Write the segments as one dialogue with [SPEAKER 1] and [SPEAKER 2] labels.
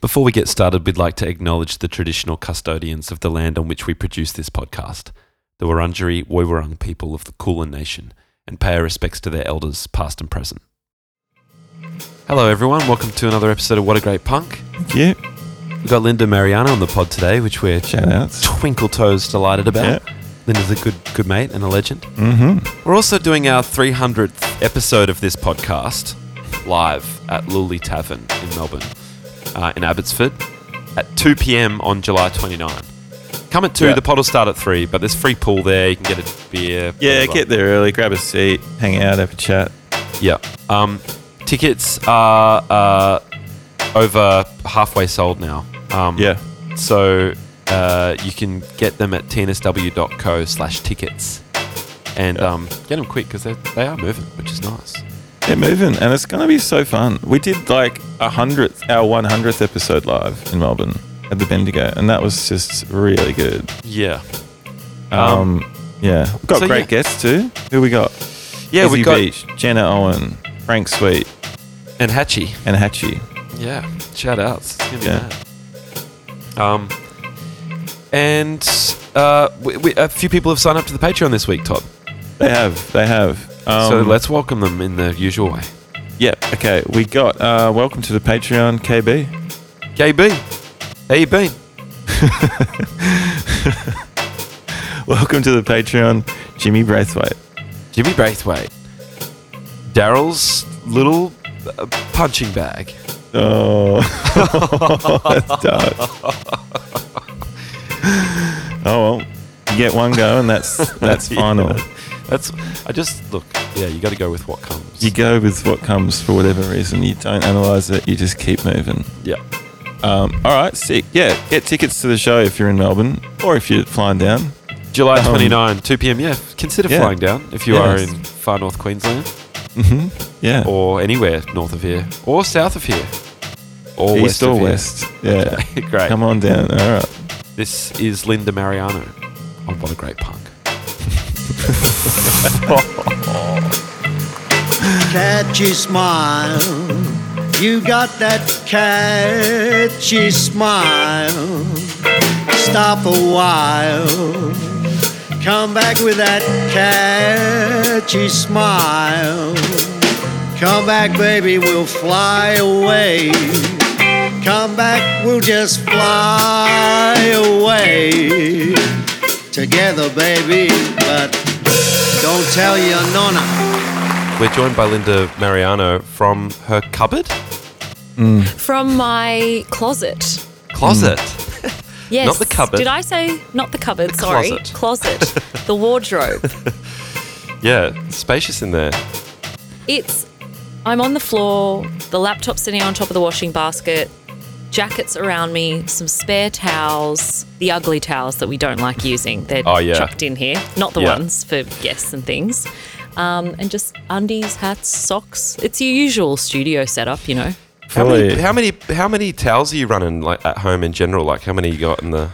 [SPEAKER 1] Before we get started, we'd like to acknowledge the traditional custodians of the land on which we produce this podcast, the Wurundjeri Woiwurrung people of the Kulin Nation, and pay our respects to their elders, past and present. Hello, everyone. Welcome to another episode of What a Great Punk.
[SPEAKER 2] Thank you.
[SPEAKER 1] We've got Linda Marigliano on the pod today, which we're
[SPEAKER 2] Shout outs.
[SPEAKER 1] twinkle toes delighted about.
[SPEAKER 2] Yeah.
[SPEAKER 1] Linda's a good good mate and a legend.
[SPEAKER 2] Mm-hmm.
[SPEAKER 1] We're also doing our 300th episode of this podcast live at Lulie Tavern in Melbourne, uh, in Abbotsford, at 2 p.m. on July 29. Come at 2,
[SPEAKER 2] Yeah.
[SPEAKER 1] the pod will start at 3, but there's free pool there. You can get a beer.
[SPEAKER 2] Yeah,
[SPEAKER 1] blah,
[SPEAKER 2] get there early, grab a seat, hang out, have a chat.
[SPEAKER 1] Yeah. Um, tickets are uh, over halfway sold now. Um,
[SPEAKER 2] Yeah.
[SPEAKER 1] So uh, you can get them at tnsw.co slash tickets. And
[SPEAKER 2] Yeah.
[SPEAKER 1] um, get them quick because they are moving, which is nice.
[SPEAKER 2] They're moving, and it's going to be so fun. We did like a hundredth, our one hundredth episode live in Melbourne at the Bendigo, and that was just really good.
[SPEAKER 1] Yeah.
[SPEAKER 2] Um, yeah, we've got
[SPEAKER 1] so
[SPEAKER 2] great
[SPEAKER 1] yeah.
[SPEAKER 2] guests too. Who we got?
[SPEAKER 1] Yeah,
[SPEAKER 2] Izzy
[SPEAKER 1] we got
[SPEAKER 2] Beach, Jenna Owen, Frank Sweet,
[SPEAKER 1] and Hatchie.
[SPEAKER 2] and Hatchie.
[SPEAKER 1] Yeah, shout outs.
[SPEAKER 2] Yeah.
[SPEAKER 1] mad. Um, and uh, we, we, a few people have signed up to the Patreon this week, Todd.
[SPEAKER 2] They have, they have. Um,
[SPEAKER 1] so let's welcome them in the usual way.
[SPEAKER 2] Yeah. Okay, we got. Uh, welcome to the Patreon, KB.
[SPEAKER 1] KB, how you been?
[SPEAKER 2] Welcome to the Patreon, Jimmy Braithwaite.
[SPEAKER 1] Jimmy Braithwaite, Daryl's little uh, punching bag.
[SPEAKER 2] Oh, that's dark. oh well, you get one go, and that's that's final.
[SPEAKER 1] Yeah. That's I just look. Yeah, you got to go with what comes.
[SPEAKER 2] You go with what comes for whatever reason. You don't analyze it. You just keep moving.
[SPEAKER 1] yeah.
[SPEAKER 2] Um, all right, sick. Yeah, get tickets to the show if you're in Melbourne or if you're flying down.
[SPEAKER 1] July
[SPEAKER 2] Um,
[SPEAKER 1] 29, 2 p.m. Yeah, consider
[SPEAKER 2] yeah.
[SPEAKER 1] flying down if you
[SPEAKER 2] Yeah.
[SPEAKER 1] are in far north Queensland.
[SPEAKER 2] hmm Yeah,
[SPEAKER 1] or anywhere north of here, or south of here, or
[SPEAKER 2] east
[SPEAKER 1] west
[SPEAKER 2] or
[SPEAKER 1] of here.
[SPEAKER 2] west. Yeah,
[SPEAKER 1] Great.
[SPEAKER 2] come on down. All right.
[SPEAKER 1] This is Linda Marigliano on What a Great Punk.
[SPEAKER 3] catchy smile. You got that catchy smile. Stop a while. Come back with that catchy smile. Come back, baby, we'll fly away. Come back, we'll just fly away. Together, baby, don't tell your nonna.
[SPEAKER 1] We're joined by Linda Marigliano from her cupboard mm.
[SPEAKER 4] From my closet.
[SPEAKER 1] closet.
[SPEAKER 4] Yes.
[SPEAKER 1] Not the cupboard.
[SPEAKER 4] Did I say not the cupboard?
[SPEAKER 1] The
[SPEAKER 4] Sorry.
[SPEAKER 1] closet.
[SPEAKER 4] Closet. the wardrobe.
[SPEAKER 1] Yeah, spacious in there.
[SPEAKER 4] It's I'm on the floor, the laptop sitting on top of the washing basket, jackets around me, some spare towels, the ugly towels that we don't like using. They're
[SPEAKER 1] Oh, yeah.
[SPEAKER 4] chucked in here, not the
[SPEAKER 1] Yeah.
[SPEAKER 4] ones for guests and things. Um, and just undies, hats, socks. It's your usual studio setup, you know.
[SPEAKER 1] How many, how many how many towels are you running like at home in general? Like how many you got in the?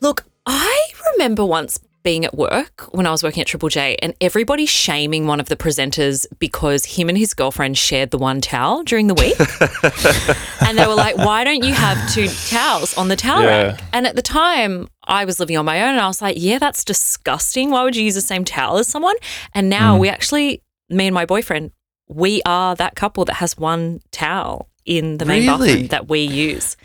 [SPEAKER 4] Look, I remember once being at work when I was working at Triple J and everybody shaming one of the presenters because him and his girlfriend shared the one towel during the week. and they were like, why don't you have two towels on the towel
[SPEAKER 2] Yeah.
[SPEAKER 4] rack? And at the time, I was living on my own and I was like, yeah, that's disgusting. Why would you use the same towel as someone? And now mm. we actually, me and my boyfriend, we are that couple that has one towel in the main
[SPEAKER 1] Really?
[SPEAKER 4] bathroom that we use.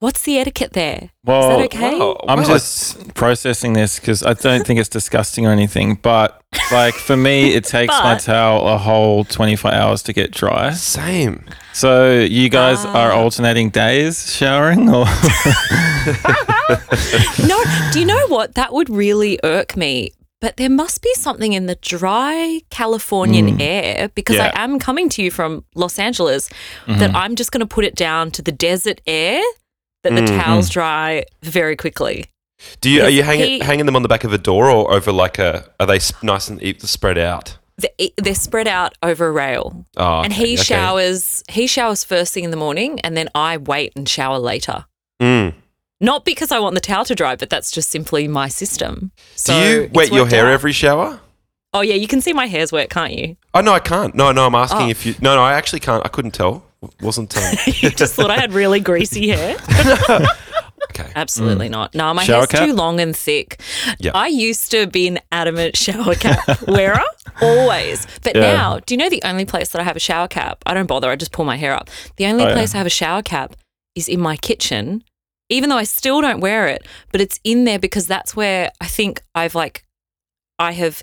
[SPEAKER 4] What's the etiquette there?
[SPEAKER 2] Well,
[SPEAKER 4] Is that okay?
[SPEAKER 1] Wow.
[SPEAKER 2] I'm
[SPEAKER 1] Well,
[SPEAKER 2] just processing this because I don't think it's disgusting or anything. But like for me, it takes my towel a whole 24 hours to get dry.
[SPEAKER 1] Same.
[SPEAKER 2] So you guys
[SPEAKER 4] Ah.
[SPEAKER 2] are alternating days showering, or
[SPEAKER 4] No, do you know what? That would really irk me. But there must be something in the dry Californian air because
[SPEAKER 2] Yeah.
[SPEAKER 4] I am coming to you from Los Angeles that I'm just going to put it down to the desert air that the towels dry very quickly.
[SPEAKER 1] Do you are you hanging
[SPEAKER 4] he-
[SPEAKER 1] hanging them on the back of a door or over like a? Are they nice and spread out?
[SPEAKER 4] They're spread out over a rail.
[SPEAKER 1] Oh,
[SPEAKER 4] and
[SPEAKER 1] okay,
[SPEAKER 4] he
[SPEAKER 1] okay.
[SPEAKER 4] showers he showers first thing in the morning and then I wait and shower later.
[SPEAKER 1] Mm.
[SPEAKER 4] Not because I want the towel to dry, but that's just simply my system.
[SPEAKER 1] Do
[SPEAKER 4] So
[SPEAKER 1] you wet your hair
[SPEAKER 4] out.
[SPEAKER 1] every shower?
[SPEAKER 4] Oh yeah, you can see my hair's wet, can't you?
[SPEAKER 1] Oh no, I can't. No, no, I'm asking
[SPEAKER 4] Oh.
[SPEAKER 1] if you. No, no, I actually can't. I couldn't tell Wasn't um,
[SPEAKER 4] you just thought I had really greasy hair.
[SPEAKER 1] okay.
[SPEAKER 4] Absolutely not. No, my
[SPEAKER 2] Shower
[SPEAKER 4] hair's
[SPEAKER 2] cap?
[SPEAKER 4] too long and thick.
[SPEAKER 1] Yeah.
[SPEAKER 4] I used to be an adamant shower cap wearer, always. But
[SPEAKER 2] Yeah.
[SPEAKER 4] now, do you know the only place that I have a shower cap? I don't bother. I just pull my hair up. The only
[SPEAKER 2] Oh, yeah.
[SPEAKER 4] place I have a shower cap is in my kitchen, even though I still don't wear it. But it's in there because that's where I think I've like, I have,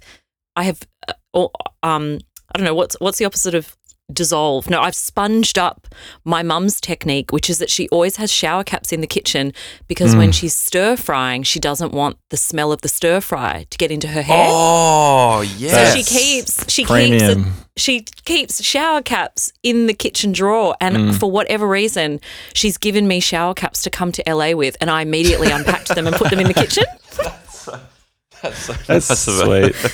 [SPEAKER 4] I have, uh, or, um, I don't know what's what's the opposite of dissolve. No, I've sponged up my mum's technique, which is that she always has shower caps in the kitchen because
[SPEAKER 2] Mm.
[SPEAKER 4] when she's stir frying, she doesn't want the smell of the stir fry to get into her hair.
[SPEAKER 1] Oh yeah.
[SPEAKER 4] So she keeps she keeps
[SPEAKER 2] Premium.
[SPEAKER 4] it, she keeps shower caps in the kitchen drawer, and
[SPEAKER 2] Mm.
[SPEAKER 4] for whatever reason, she's given me shower caps to come to LA with, and I immediately unpacked them and put them in the kitchen.
[SPEAKER 2] That's sweet.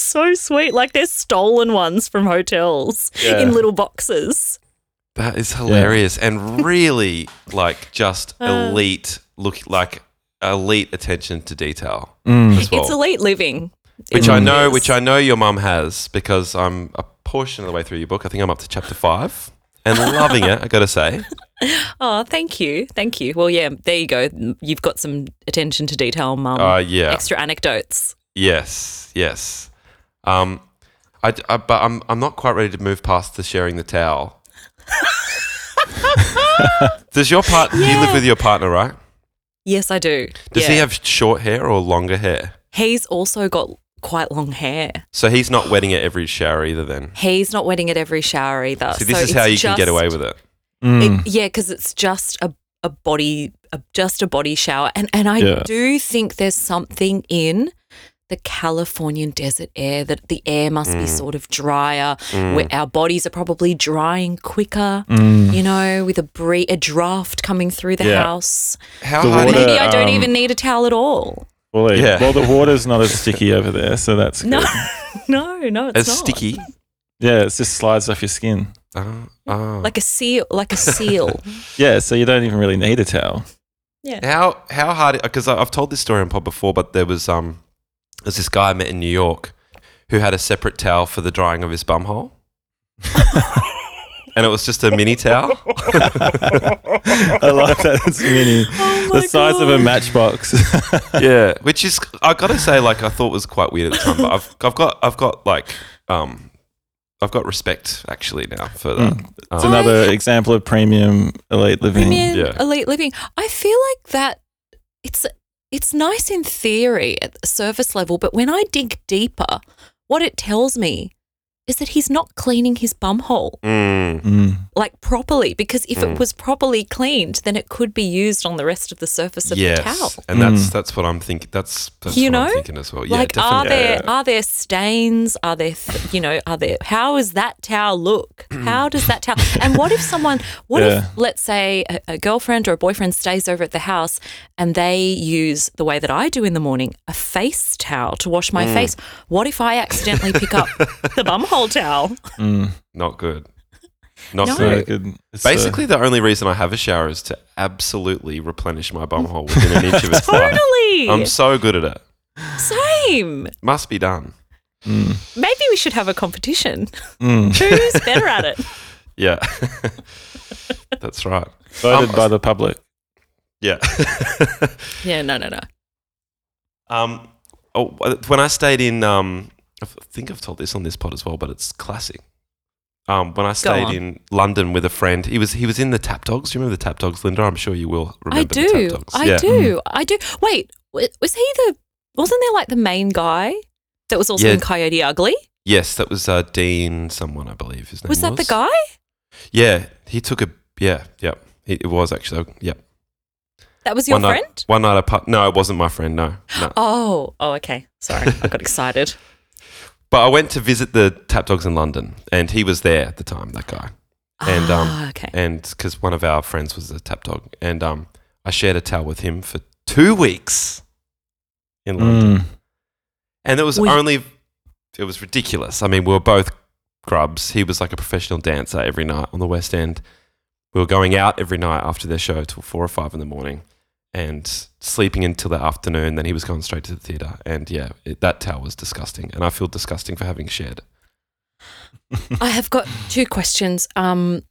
[SPEAKER 4] so sweet, like they're stolen ones from hotels
[SPEAKER 2] Yeah.
[SPEAKER 4] in little boxes.
[SPEAKER 1] That is hilarious and really like just
[SPEAKER 4] Uh.
[SPEAKER 1] elite look like elite attention to detail
[SPEAKER 2] Mm.
[SPEAKER 1] as well.
[SPEAKER 4] It's elite living,
[SPEAKER 1] which I know
[SPEAKER 4] is.
[SPEAKER 1] which I know your mum has because I'm a portion of the way through your book. I think I'm up to chapter 5 and loving it, I got to say.
[SPEAKER 4] Oh, thank you, thank you. Well, yeah, there you go. You've got some attention to detail, mum.
[SPEAKER 1] Uh yeah.
[SPEAKER 4] Extra anecdotes.
[SPEAKER 1] Yes, yes. Um I, I- but I'm I'm not quite ready to move past the sharing the towel. Does your part you live with your partner, right?
[SPEAKER 4] Yes, I do.
[SPEAKER 1] Does
[SPEAKER 4] yeah.
[SPEAKER 1] he have short hair or longer hair?
[SPEAKER 4] He's also got quite long hair.
[SPEAKER 1] So he's not wetting it every shower either then.
[SPEAKER 4] He's not wetting at every shower either.
[SPEAKER 1] See, this
[SPEAKER 4] So
[SPEAKER 1] is how you
[SPEAKER 4] it's
[SPEAKER 1] can get away with it.
[SPEAKER 2] Mm.
[SPEAKER 4] It, yeah, because it's just a, a body, a, just a body shower, and and I
[SPEAKER 2] Yeah.
[SPEAKER 4] do think there's something in the Californian desert air that the air must
[SPEAKER 1] Mm.
[SPEAKER 4] be sort of drier, where our bodies are probably drying quicker.
[SPEAKER 2] Mm.
[SPEAKER 4] You know, with a bree- a draft coming through the
[SPEAKER 2] Yeah.
[SPEAKER 4] house.
[SPEAKER 1] How
[SPEAKER 2] The
[SPEAKER 1] hard
[SPEAKER 2] water-
[SPEAKER 4] Maybe I don't
[SPEAKER 2] um,
[SPEAKER 4] even need a towel at all.
[SPEAKER 2] Well,
[SPEAKER 1] Yeah.
[SPEAKER 2] well, the water's not as sticky over there, so that's
[SPEAKER 4] No,
[SPEAKER 2] good.
[SPEAKER 4] no, no, it's
[SPEAKER 1] as
[SPEAKER 4] not.
[SPEAKER 1] sticky?
[SPEAKER 2] Yeah, it just slides off your skin.
[SPEAKER 1] Oh, oh.
[SPEAKER 4] Like a seal, like a seal.
[SPEAKER 2] Yeah, so you don't even really need a towel. Yeah.
[SPEAKER 1] How how hard? Because I've told this story on pod before, but there was um, there's this guy I met in New York who had a separate towel for the drying of his bum hole, and it was just a mini towel.
[SPEAKER 2] I like that. It's mini.
[SPEAKER 4] Oh
[SPEAKER 2] the size of a matchbox.
[SPEAKER 1] yeah, which is I gotta say, like I thought was quite weird at the time, but I've I've got I've got like um, I've got respect actually now for that.
[SPEAKER 2] Mm.
[SPEAKER 1] Um,
[SPEAKER 2] It's another example of premium elite living.
[SPEAKER 4] Premium
[SPEAKER 1] Yeah.
[SPEAKER 4] elite living. I feel like that it's it's nice in theory at the surface level, but when I dig deeper, what it tells me is that he's not cleaning his bum hole
[SPEAKER 1] mm,
[SPEAKER 2] Mm.
[SPEAKER 4] like properly because if
[SPEAKER 1] Mm.
[SPEAKER 4] it was properly cleaned, then it could be used on the rest of the surface of
[SPEAKER 1] yes,
[SPEAKER 4] the towel.
[SPEAKER 1] and that's
[SPEAKER 2] Mm.
[SPEAKER 1] that's what I'm thinking. That's, that's
[SPEAKER 4] You
[SPEAKER 1] what I'm
[SPEAKER 4] know?
[SPEAKER 1] thinking as well. Yeah,
[SPEAKER 4] like are
[SPEAKER 1] definitely.
[SPEAKER 4] there are there stains are there th- you know are there how does that towel look how does that towel and what if someone what
[SPEAKER 2] Yeah.
[SPEAKER 4] if let's say a, a girlfriend or a boyfriend stays over at the house and they use the way that I do in the morning a face towel to wash
[SPEAKER 1] Mm.
[SPEAKER 4] my face what if I accidentally pick up the bumhole towel
[SPEAKER 2] Mm.
[SPEAKER 1] Not good. Not
[SPEAKER 4] No.
[SPEAKER 2] So
[SPEAKER 1] good.
[SPEAKER 2] good. It's, uh,
[SPEAKER 1] Basically, the only reason I have a shower is to absolutely replenish my bumhole within an inch of its life.
[SPEAKER 4] totally
[SPEAKER 1] I'm so good at it.
[SPEAKER 4] same
[SPEAKER 1] Must be done.
[SPEAKER 2] mm,
[SPEAKER 4] maybe we should have a competition
[SPEAKER 2] mm.
[SPEAKER 4] who's better at it
[SPEAKER 1] Yeah. That's right.
[SPEAKER 2] voted
[SPEAKER 1] Um,
[SPEAKER 2] by the public.
[SPEAKER 1] Yeah.
[SPEAKER 4] yeah no no no
[SPEAKER 1] um, oh, when I stayed in, um, I think I've told this on this pod as well, but it's classic. Um, when I stayed in London with a friend, he was he was in the Tap Dogs. Do you remember the Tap Dogs, Linda? I'm sure you will remember
[SPEAKER 4] I
[SPEAKER 1] the
[SPEAKER 4] do.
[SPEAKER 1] Tap Dogs.
[SPEAKER 4] I
[SPEAKER 1] yeah.
[SPEAKER 4] Do. I do. Wait, was he the? Wasn't there like the main guy that was also
[SPEAKER 1] Yeah.
[SPEAKER 4] in Coyote Ugly?
[SPEAKER 1] Yes, that was uh, Dean, someone I believe his name
[SPEAKER 4] Was
[SPEAKER 1] was.
[SPEAKER 4] that the guy?
[SPEAKER 1] Yeah, he took a yeah, yep. It, it was actually yep.
[SPEAKER 4] That was your
[SPEAKER 1] one
[SPEAKER 4] friend?
[SPEAKER 1] Night, one night apart. No, it wasn't my friend. No, no.
[SPEAKER 4] Oh, oh, okay. Sorry, I got excited.
[SPEAKER 1] But I went to visit the Tap Dogs in London, and he was there at the time. That guy, And, um,
[SPEAKER 4] ah, okay.
[SPEAKER 1] and because one of our friends was a Tap Dog, and um, I shared a towel with him for two weeks in London,
[SPEAKER 2] Mm.
[SPEAKER 1] and it was
[SPEAKER 4] We-
[SPEAKER 1] only it was ridiculous. I mean, we were both grubs. He was like a professional dancer every night on the West End. We were going out every night after their show till four or five in the morning, and sleeping until the afternoon. Then he was going straight to the theater, and yeah, it, that towel was disgusting, and I feel disgusting for having shared.
[SPEAKER 4] I have got two questions. Um,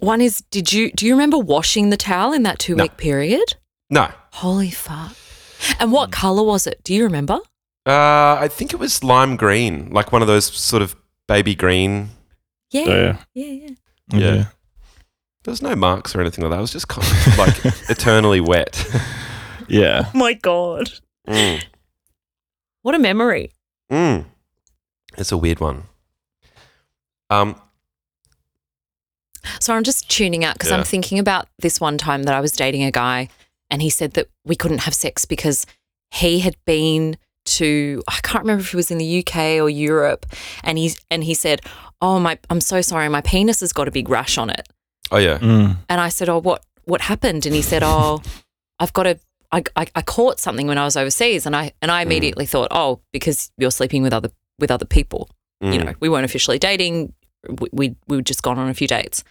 [SPEAKER 4] One is, did you do you remember washing the towel in that two week period?
[SPEAKER 1] No.
[SPEAKER 4] Holy fuck! And what color was it? Do you remember?
[SPEAKER 1] Uh, I think it was lime green, like one of those sort of baby green.
[SPEAKER 4] Yeah,
[SPEAKER 2] So,
[SPEAKER 4] yeah,
[SPEAKER 2] yeah.
[SPEAKER 4] yeah.
[SPEAKER 1] Yeah.
[SPEAKER 2] Okay.
[SPEAKER 1] There was no marks or anything like that. It was just kind of like eternally wet.
[SPEAKER 2] Yeah.
[SPEAKER 4] Oh my god!
[SPEAKER 1] Mm.
[SPEAKER 4] What a memory.
[SPEAKER 1] Mm. It's a weird one. Um,
[SPEAKER 4] So I'm just tuning out because
[SPEAKER 1] Yeah.
[SPEAKER 4] I'm thinking about this one time that I was dating a guy and he said that we couldn't have sex because he had been to I can't remember if he was in the UK or Europe and he's and he said, "Oh my I'm so sorry, my penis has got a big rash on it."
[SPEAKER 1] Oh yeah.
[SPEAKER 2] Mm.
[SPEAKER 4] And I said, "Oh, what what happened?" And he said, "Oh, I've got a I, I, I caught something when I was overseas." And I and I immediately thought, "Oh, because you're sleeping with other with other people." You
[SPEAKER 1] Mm.
[SPEAKER 4] know, we weren't officially dating. We we we would just gone on a few dates.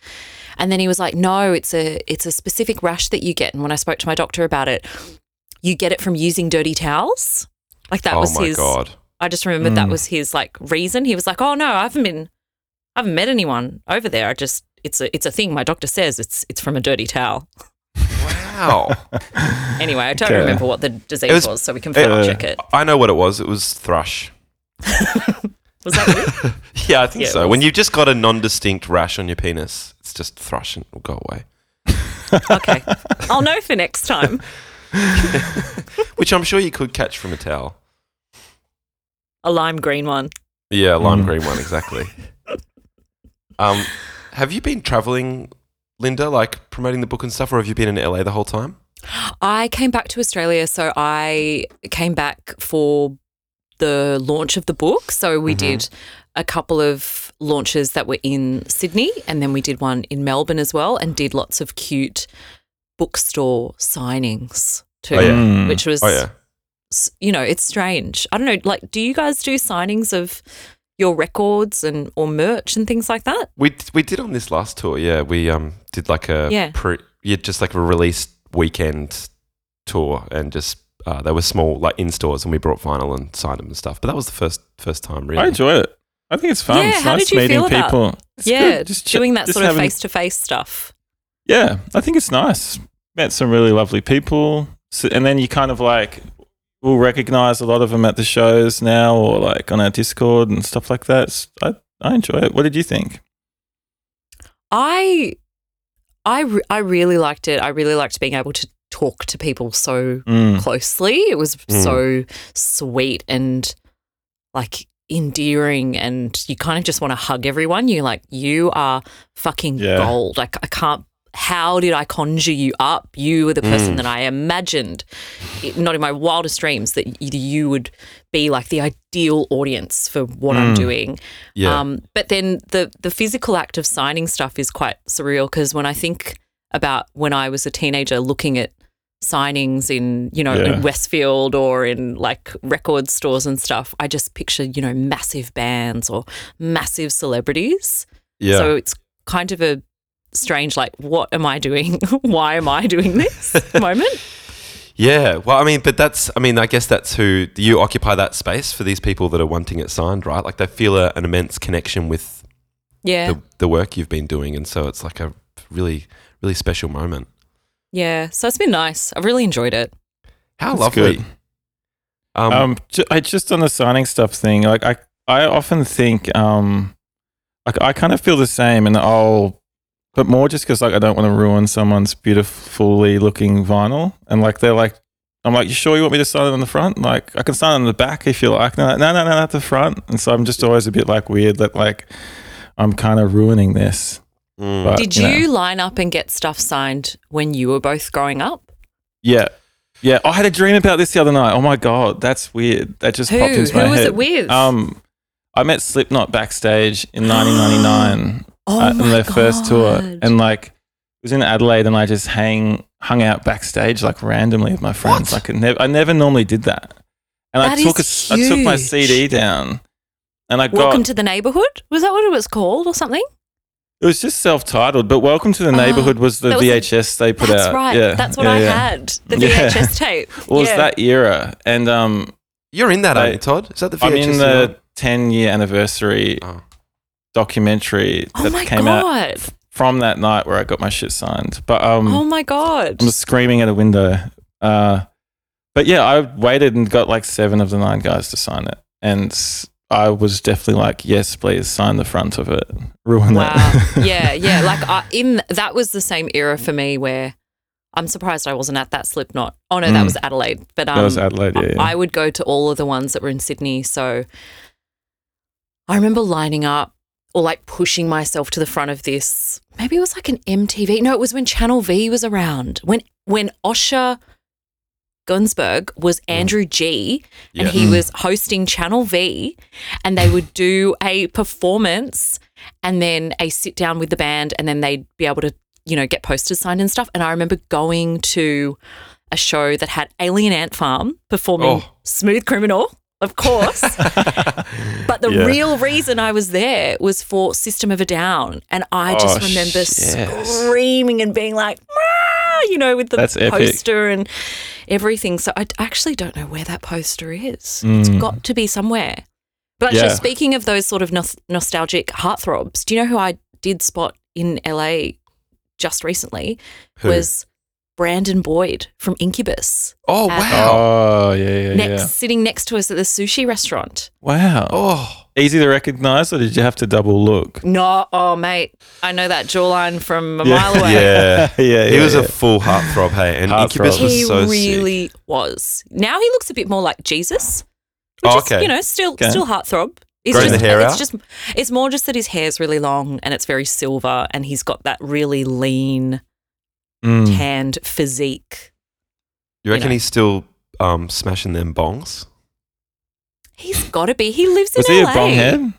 [SPEAKER 4] And then he was like, "No, it's a it's a specific rash that you get." And when I spoke to my doctor about it, you get it from using dirty towels. Like that
[SPEAKER 1] oh
[SPEAKER 4] was
[SPEAKER 1] my
[SPEAKER 4] his.
[SPEAKER 1] god.
[SPEAKER 4] I just remembered that
[SPEAKER 2] Mm.
[SPEAKER 4] was his like reason. He was like, "Oh no, I haven't been, I haven't met anyone over there. I just it's a it's a thing. My doctor says it's it's from a dirty towel."
[SPEAKER 1] Wow.
[SPEAKER 4] Anyway, I don't
[SPEAKER 2] Okay.
[SPEAKER 4] remember what the disease
[SPEAKER 1] It was-
[SPEAKER 4] was, so we can
[SPEAKER 1] it-
[SPEAKER 4] fact check it.
[SPEAKER 1] I know what it was. It was thrush.
[SPEAKER 4] Was that weird?
[SPEAKER 1] Yeah, I think
[SPEAKER 4] Yeah,
[SPEAKER 1] so. When you've just got a non-distinct rash on your penis, it's just thrush and it'll go away.
[SPEAKER 4] okay, I'll know for next time.
[SPEAKER 1] Which I'm sure you could catch from a towel.
[SPEAKER 4] A lime green one.
[SPEAKER 1] Yeah, lime
[SPEAKER 2] Mm.
[SPEAKER 1] green one, exactly. um, have you been traveling, Linda, like promoting the book and stuff, or have you been in LA the whole time?
[SPEAKER 4] I came back to Australia, so I came back for the launch of the book. So we
[SPEAKER 1] Mhm.
[SPEAKER 4] did a couple of launches that were in Sydney, and then we did one in Melbourne as well, and did lots of cute bookstore signings too,
[SPEAKER 1] Oh, yeah.
[SPEAKER 2] Mm.
[SPEAKER 4] which was,
[SPEAKER 1] Oh yeah.
[SPEAKER 4] you know, it's strange. I don't know, like, do you guys do signings of your records and or merch and things like that?
[SPEAKER 1] We we did on this last tour. Yeah, we um did like a
[SPEAKER 4] Yeah.
[SPEAKER 1] pre, yeah, just like a release weekend tour, and just uh, they were small, like in stores, and we brought vinyl and signed them and stuff. But that was the first first time, really.
[SPEAKER 2] I enjoy it. I think it's fun.
[SPEAKER 4] Yeah,
[SPEAKER 2] it's
[SPEAKER 4] how
[SPEAKER 2] nice
[SPEAKER 4] did you
[SPEAKER 2] meeting
[SPEAKER 4] feel about-
[SPEAKER 2] people. It's
[SPEAKER 4] yeah,
[SPEAKER 2] good. Just ch-
[SPEAKER 4] doing that
[SPEAKER 2] just
[SPEAKER 4] sort of face to face stuff.
[SPEAKER 2] Yeah, I think it's nice. Met some really lovely people, so, and then you kind of like will recognize a lot of them at the shows now, or like on our Discord and stuff like that. It's- I I enjoy it. What did you think?
[SPEAKER 4] I, I, re- I really liked it. I really liked being able to talk to people so
[SPEAKER 2] Mm.
[SPEAKER 4] closely. It was
[SPEAKER 1] Mm.
[SPEAKER 4] so sweet and like endearing, and you kind of just want to hug everyone. You're like, you are fucking
[SPEAKER 2] Yeah.
[SPEAKER 4] gold. Like I can't. How did I conjure you up? You were the person
[SPEAKER 1] Mm.
[SPEAKER 4] that I imagined, not in my wildest dreams, that you would be like the ideal audience for what I'm
[SPEAKER 2] Mm.
[SPEAKER 4] doing.
[SPEAKER 1] yeah.
[SPEAKER 4] Um, but then the the physical act of signing stuff is quite surreal because when I think about when I was a teenager looking at signings in you know
[SPEAKER 2] Yeah.
[SPEAKER 4] in Westfield or in like record stores and stuff, I just picture you know massive bands or massive celebrities.
[SPEAKER 1] yeah.
[SPEAKER 4] So it's kind of a strange like what am I doing? Why am I doing this moment?
[SPEAKER 1] Yeah, well, I mean, but that's, I mean, I guess that's who you occupy that space for these people that are wanting it signed, right? Like they feel a, an immense connection with
[SPEAKER 4] Yeah,
[SPEAKER 1] the, the work you've been doing, and so it's like a really, really special moment.
[SPEAKER 4] yeah. So it's been nice. I've really enjoyed it.
[SPEAKER 1] How
[SPEAKER 2] That's
[SPEAKER 1] lovely!
[SPEAKER 2] good.
[SPEAKER 1] Um,
[SPEAKER 2] Um, ju- I just on the signing stuff thing. Like I, I often think, um, like I kind of feel the same, and I'll, but more just because like I don't want to ruin someone's beautifully looking vinyl, and like they're like, I'm like, you sure you want me to sign it on the front? Like I can sign it on the back if you like. No, no, no, no, at the front. And so I'm just always a bit like weird that like I'm kind of ruining this.
[SPEAKER 1] mm,
[SPEAKER 2] But,
[SPEAKER 4] Did
[SPEAKER 2] know.
[SPEAKER 4] you line up and get stuff signed when you were both growing up?
[SPEAKER 2] Yeah. Yeah, I had a dream about this the other night. Oh my god, that's weird. That just
[SPEAKER 4] Who?
[SPEAKER 2] popped into
[SPEAKER 4] Who
[SPEAKER 2] my
[SPEAKER 4] was
[SPEAKER 2] head.
[SPEAKER 4] it with?
[SPEAKER 2] Um, I met Slipknot backstage in 1999
[SPEAKER 4] Oh
[SPEAKER 2] uh, on
[SPEAKER 4] my
[SPEAKER 2] their first tour, and like it was in Adelaide, and I just hang hung out backstage like randomly with my friends.
[SPEAKER 1] What?
[SPEAKER 2] Like I never, I never normally did that, and I
[SPEAKER 4] That
[SPEAKER 2] took a,
[SPEAKER 4] is
[SPEAKER 2] I took my. CD down, and I got
[SPEAKER 4] Welcome to the neighborhood. Was that what it was called or something?
[SPEAKER 2] it was just self-titled, but Welcome to the
[SPEAKER 4] Oh,
[SPEAKER 2] Neighborhood was the
[SPEAKER 4] was the-
[SPEAKER 2] VHS they put
[SPEAKER 4] That's
[SPEAKER 2] out.
[SPEAKER 4] right.
[SPEAKER 2] Yeah,
[SPEAKER 4] That's what
[SPEAKER 2] yeah,
[SPEAKER 4] I
[SPEAKER 2] yeah.
[SPEAKER 4] had. The
[SPEAKER 2] Yeah.
[SPEAKER 4] VHS tape.
[SPEAKER 2] Well, it was that era, and um,
[SPEAKER 1] you're in that,
[SPEAKER 2] I-
[SPEAKER 1] aren't you, Todd? Is that the VHS?
[SPEAKER 2] I'm in
[SPEAKER 1] you're
[SPEAKER 2] the 10 year anniversary
[SPEAKER 1] Oh.
[SPEAKER 2] Documentary
[SPEAKER 4] Oh
[SPEAKER 2] that
[SPEAKER 4] my
[SPEAKER 2] came out from that night where I got my shit signed. But um,
[SPEAKER 4] oh my god.
[SPEAKER 2] I'm screaming at a window. Uh, but yeah, I waited and got like seven of the nine guys to sign it, and I was definitely like, "Yes, please sign the front of it, ruin
[SPEAKER 4] Wow.
[SPEAKER 2] it."
[SPEAKER 4] yeah, yeah. Like I, in that was the same era for me where I'm surprised I wasn't at that Slipknot. Oh no, that
[SPEAKER 2] Mm.
[SPEAKER 4] was Adelaide. But um,
[SPEAKER 2] that was Adelaide. Yeah, yeah.
[SPEAKER 4] I would go to all of the ones that were in Sydney. So I remember lining up or like pushing myself to the front of this. Maybe it was like an MTV. No, it was when Channel V was around. When when Osher Gunsberg was mm. Andrew G and
[SPEAKER 1] Yeah.
[SPEAKER 4] he was hosting Channel V and they would do a performance and then a sit down with the band and then they'd be able to, you know, get posters signed and stuff. And I remember going to a show that had Alien Ant Farm performing
[SPEAKER 1] Oh.
[SPEAKER 4] Smooth Criminal, of course. but the
[SPEAKER 2] Yeah.
[SPEAKER 4] real reason I was there was for System of a Down. And I just
[SPEAKER 2] Oh,
[SPEAKER 4] remember screaming and being like, "Ah," you know, with the
[SPEAKER 2] That's epic.
[SPEAKER 4] poster and everything. So I actually don't know where that poster is. It's got to be somewhere. But actually, speaking of those sort of nos- nostalgic heartthrobs, do you know who I did spot in LA just recently?
[SPEAKER 1] Who?
[SPEAKER 4] Was Brandon Boyd from Incubus.
[SPEAKER 1] oh wow.
[SPEAKER 2] Oh yeah, yeah,
[SPEAKER 4] next,
[SPEAKER 2] yeah.
[SPEAKER 4] sitting next to us at the sushi restaurant.
[SPEAKER 2] Wow.
[SPEAKER 1] Oh,
[SPEAKER 2] Easy to recognize, or did you have to double look?
[SPEAKER 4] No, oh mate, I know that jawline from a
[SPEAKER 2] Yeah.
[SPEAKER 4] mile away.
[SPEAKER 1] yeah.
[SPEAKER 2] yeah,
[SPEAKER 1] He
[SPEAKER 2] yeah,
[SPEAKER 1] was
[SPEAKER 2] yeah.
[SPEAKER 1] a full heartthrob, hey, and
[SPEAKER 2] Heartthrob.
[SPEAKER 1] Incubus was
[SPEAKER 4] He
[SPEAKER 1] so sick.
[SPEAKER 4] really was. Now he looks a bit more like Jesus, which
[SPEAKER 1] Oh,
[SPEAKER 4] is
[SPEAKER 1] okay.
[SPEAKER 4] you know still
[SPEAKER 2] Okay.
[SPEAKER 4] still heartthrob. It's
[SPEAKER 1] Growing
[SPEAKER 4] just,
[SPEAKER 1] the hair
[SPEAKER 4] it's
[SPEAKER 1] out?
[SPEAKER 4] just it's more just that his hair's really long and it's very silver and he's got that really lean
[SPEAKER 2] Mm.
[SPEAKER 4] tanned physique.
[SPEAKER 1] You reckon
[SPEAKER 4] know.
[SPEAKER 1] he's still um, smashing them bongs?
[SPEAKER 4] He's got to be. He lives
[SPEAKER 2] Was
[SPEAKER 4] in
[SPEAKER 2] he
[SPEAKER 4] LA.
[SPEAKER 2] a bong head?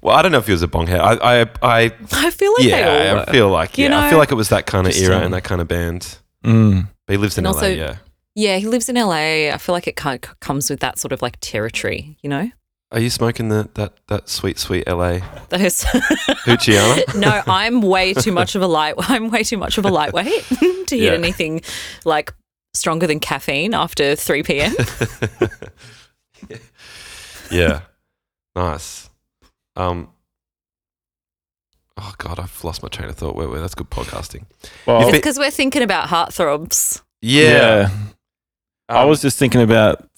[SPEAKER 1] Well, I don't know if he was a bonghead. I, I, I
[SPEAKER 4] I feel like they all
[SPEAKER 1] yeah,
[SPEAKER 4] were.
[SPEAKER 1] I feel like
[SPEAKER 4] You
[SPEAKER 1] yeah, I feel like it was that kind of era and that kind of band.
[SPEAKER 2] Mm.
[SPEAKER 1] But he lives in
[SPEAKER 4] And
[SPEAKER 1] LA,
[SPEAKER 4] also-
[SPEAKER 1] yeah.
[SPEAKER 4] Yeah, he lives in LA. I feel like it kind of comes with that sort of like territory, you know?
[SPEAKER 1] Are you smoking the, that that sweet sweet LA
[SPEAKER 4] Those
[SPEAKER 1] Hoochiana?
[SPEAKER 4] no, I'm way too much of a light. I'm way too much of a lightweight to hit
[SPEAKER 1] Yeah.
[SPEAKER 4] anything like stronger than caffeine after 3 p.m.
[SPEAKER 1] yeah, nice. Um, oh god, I've lost my train of thought. Wait, wait, that's good podcasting.
[SPEAKER 2] Well,
[SPEAKER 4] It's because we're thinking about heartthrobs.
[SPEAKER 1] Yeah,
[SPEAKER 2] I
[SPEAKER 1] Um,
[SPEAKER 2] was just thinking about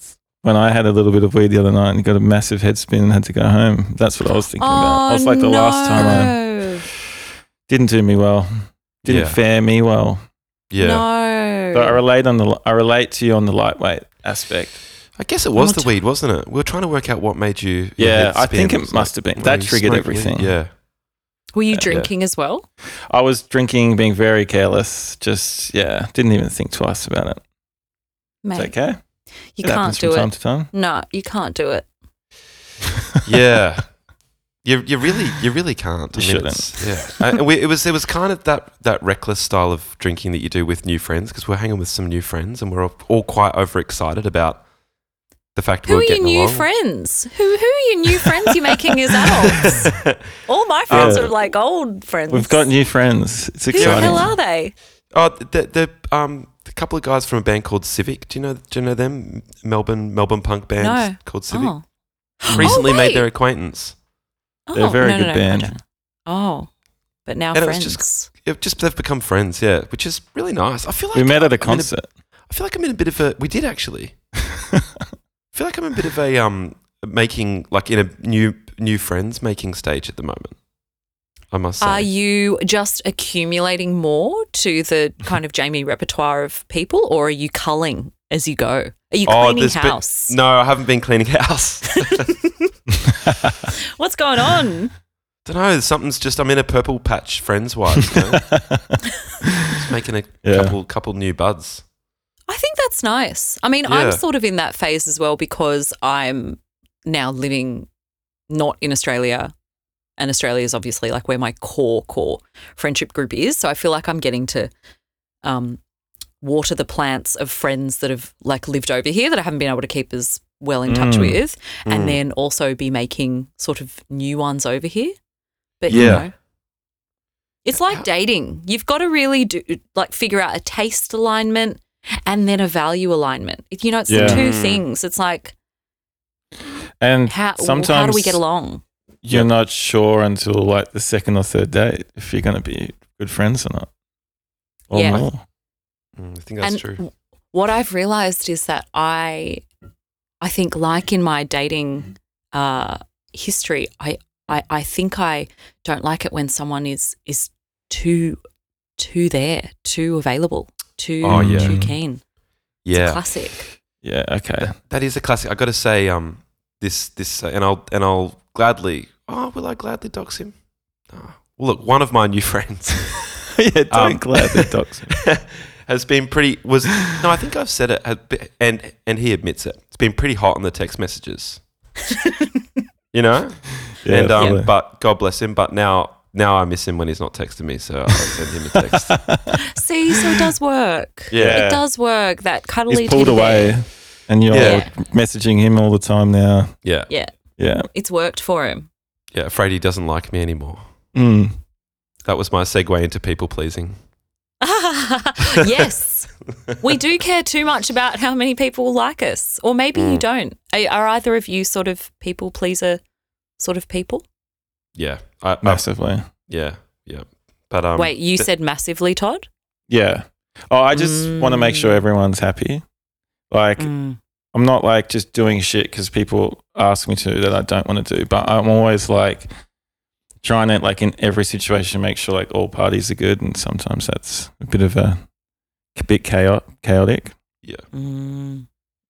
[SPEAKER 2] when I had a little bit of weed the other night and got a massive head spin and had to go home. That's what I was thinking about. That was oh, like the last time I didn't do me well. Didn't
[SPEAKER 1] Yeah.
[SPEAKER 2] fare me well.
[SPEAKER 1] yeah.
[SPEAKER 4] No.
[SPEAKER 2] So I relate on the I relate to you on the lightweight aspect.
[SPEAKER 1] I guess it was the weed, wasn't it? We were trying to work out what made you.
[SPEAKER 2] Yeah,
[SPEAKER 1] head
[SPEAKER 2] I think it
[SPEAKER 1] was
[SPEAKER 2] must have been- that triggered
[SPEAKER 1] smoked weed.
[SPEAKER 2] everything.
[SPEAKER 1] Yeah.
[SPEAKER 4] Were you
[SPEAKER 2] Yeah.
[SPEAKER 4] drinking as well?
[SPEAKER 2] I was drinking, being very careless. Just yeah, didn't even think twice about it.
[SPEAKER 4] Mate,
[SPEAKER 2] It's okay.
[SPEAKER 4] You
[SPEAKER 2] It
[SPEAKER 4] can't do
[SPEAKER 2] from time
[SPEAKER 4] it.
[SPEAKER 2] to time.
[SPEAKER 4] No, you can't do it.
[SPEAKER 1] yeah. You, you really you really can't.
[SPEAKER 2] You shouldn't.
[SPEAKER 1] Yeah, and we, it was it was kind of that that reckless style of drinking that you do with new friends because we're hanging with some new friends and we're all, all quite overexcited about the fact
[SPEAKER 4] Who
[SPEAKER 1] we're
[SPEAKER 4] are your new
[SPEAKER 1] along.
[SPEAKER 4] friends? Who who are your new friends you're making as adults? All my friends
[SPEAKER 2] Yeah.
[SPEAKER 4] are like old friends.
[SPEAKER 2] We've got new friends. It's exciting.
[SPEAKER 4] Who the
[SPEAKER 2] exciting.
[SPEAKER 4] hell are they?
[SPEAKER 1] oh, the, the um the couple of guys from a band called Civic. Do you know do you know them? Melbourne Melbourne punk band
[SPEAKER 4] No.
[SPEAKER 1] called Civic.
[SPEAKER 4] Oh.
[SPEAKER 1] Recently
[SPEAKER 4] oh,
[SPEAKER 1] made
[SPEAKER 4] wait.
[SPEAKER 1] their acquaintance.
[SPEAKER 2] They're a
[SPEAKER 4] Oh,
[SPEAKER 2] very
[SPEAKER 4] no, no,
[SPEAKER 2] good
[SPEAKER 4] no, I
[SPEAKER 2] band.
[SPEAKER 4] don't. Oh, but now
[SPEAKER 1] And it was
[SPEAKER 4] friends.
[SPEAKER 1] just- Yeah, just they've become friends. Yeah, which is really nice. I feel like
[SPEAKER 2] we met at a
[SPEAKER 1] I'm in
[SPEAKER 2] concert.
[SPEAKER 1] I feel like I'm in a bit of a. We did actually. I feel like I'm in a bit of a um making like in a new new friends making stage at the moment. I must say.
[SPEAKER 4] Are you just accumulating more to the kind of Jamie repertoire of people, or are you culling as you go? Are you
[SPEAKER 1] Oh,
[SPEAKER 4] cleaning
[SPEAKER 1] there's been-
[SPEAKER 4] house?
[SPEAKER 1] no, I haven't been cleaning house.
[SPEAKER 4] What's going on?
[SPEAKER 1] Don't know. Something's just. I'm in a purple patch friends wise. You know? just making a
[SPEAKER 2] Yeah.
[SPEAKER 1] couple couple new buds.
[SPEAKER 4] I think that's nice. I mean,
[SPEAKER 1] Yeah.
[SPEAKER 4] I'm sort of in that phase as well because I'm now living not in Australia. And Australia is obviously like where my core, core friendship group is. So I feel like I'm getting to um, water the plants of friends that have like lived over here that I haven't been able to keep as well in touch
[SPEAKER 2] Mm.
[SPEAKER 4] with.
[SPEAKER 1] Mm.
[SPEAKER 4] And then also be making sort of new ones over here. But,
[SPEAKER 1] Yeah.
[SPEAKER 4] you know, it's like dating. You've got to really do like figure out a taste alignment and then a value alignment. You know, it's
[SPEAKER 2] Yeah.
[SPEAKER 4] the two
[SPEAKER 1] Mm.
[SPEAKER 4] things. It's like
[SPEAKER 2] and
[SPEAKER 4] how
[SPEAKER 2] sometimes
[SPEAKER 4] how do we get along?
[SPEAKER 2] You're
[SPEAKER 1] Yep.
[SPEAKER 2] not sure until like the second or third date if you're going to be good friends or not. Or
[SPEAKER 4] Yeah.
[SPEAKER 2] more.
[SPEAKER 1] Mm, I think that's
[SPEAKER 4] and
[SPEAKER 1] true.
[SPEAKER 4] what I've realized is that I, I think like in my dating uh, history, I, I, I think I don't like it when someone is is too, too there, too available, too,
[SPEAKER 1] Oh,
[SPEAKER 2] yeah.
[SPEAKER 4] too keen. It's a
[SPEAKER 1] Yeah,
[SPEAKER 4] classic.
[SPEAKER 2] Yeah. Okay.
[SPEAKER 1] that is a classic. I got to say, um, this this, uh, and I'll and I'll gladly. Oh, will I gladly dox him? Oh. Well, look, one of my new friends
[SPEAKER 2] yeah. Don't
[SPEAKER 1] Um,
[SPEAKER 2] gladly dox him.
[SPEAKER 1] has been pretty. Was no, I think I've said it, had and and he admits it. It's been pretty hot on the text messages. you know,
[SPEAKER 2] Yeah,
[SPEAKER 1] and um,
[SPEAKER 2] fully.
[SPEAKER 1] but God bless him. But now. Now I miss him when he's not texting me, so I'll send him a text.
[SPEAKER 4] See, so it does work.
[SPEAKER 1] Yeah.
[SPEAKER 4] It does work. That cuddly
[SPEAKER 2] He's pulled
[SPEAKER 4] teddy bear.
[SPEAKER 2] away, and you're
[SPEAKER 1] Yeah.
[SPEAKER 2] messaging him all the time now.
[SPEAKER 1] Yeah,
[SPEAKER 4] Yeah,
[SPEAKER 2] Yeah.
[SPEAKER 4] it's worked for him.
[SPEAKER 1] Yeah. Afraid he doesn't like me anymore.
[SPEAKER 2] Mm.
[SPEAKER 1] That was my segue into people pleasing.
[SPEAKER 4] yes, we do care too much about how many people like us, or maybe you
[SPEAKER 1] Mm.
[SPEAKER 4] don't. Are, are either of you sort of people pleaser sort of people?
[SPEAKER 1] Yeah, I, I,
[SPEAKER 2] Massively.
[SPEAKER 1] yeah, yeah. But um,
[SPEAKER 4] Wait, you
[SPEAKER 1] th-
[SPEAKER 4] said massively, Todd?
[SPEAKER 2] Yeah. Oh, I just want to make sure
[SPEAKER 4] Mm.
[SPEAKER 2] everyone's happy. Like,
[SPEAKER 4] Mm.
[SPEAKER 2] I'm not like just doing shit because people ask me to that I don't want to do, but I'm always like trying to, like, in every situation, make sure like all parties are good. And sometimes that's a bit of a, a bit chaotic. chaotic.
[SPEAKER 4] Mm.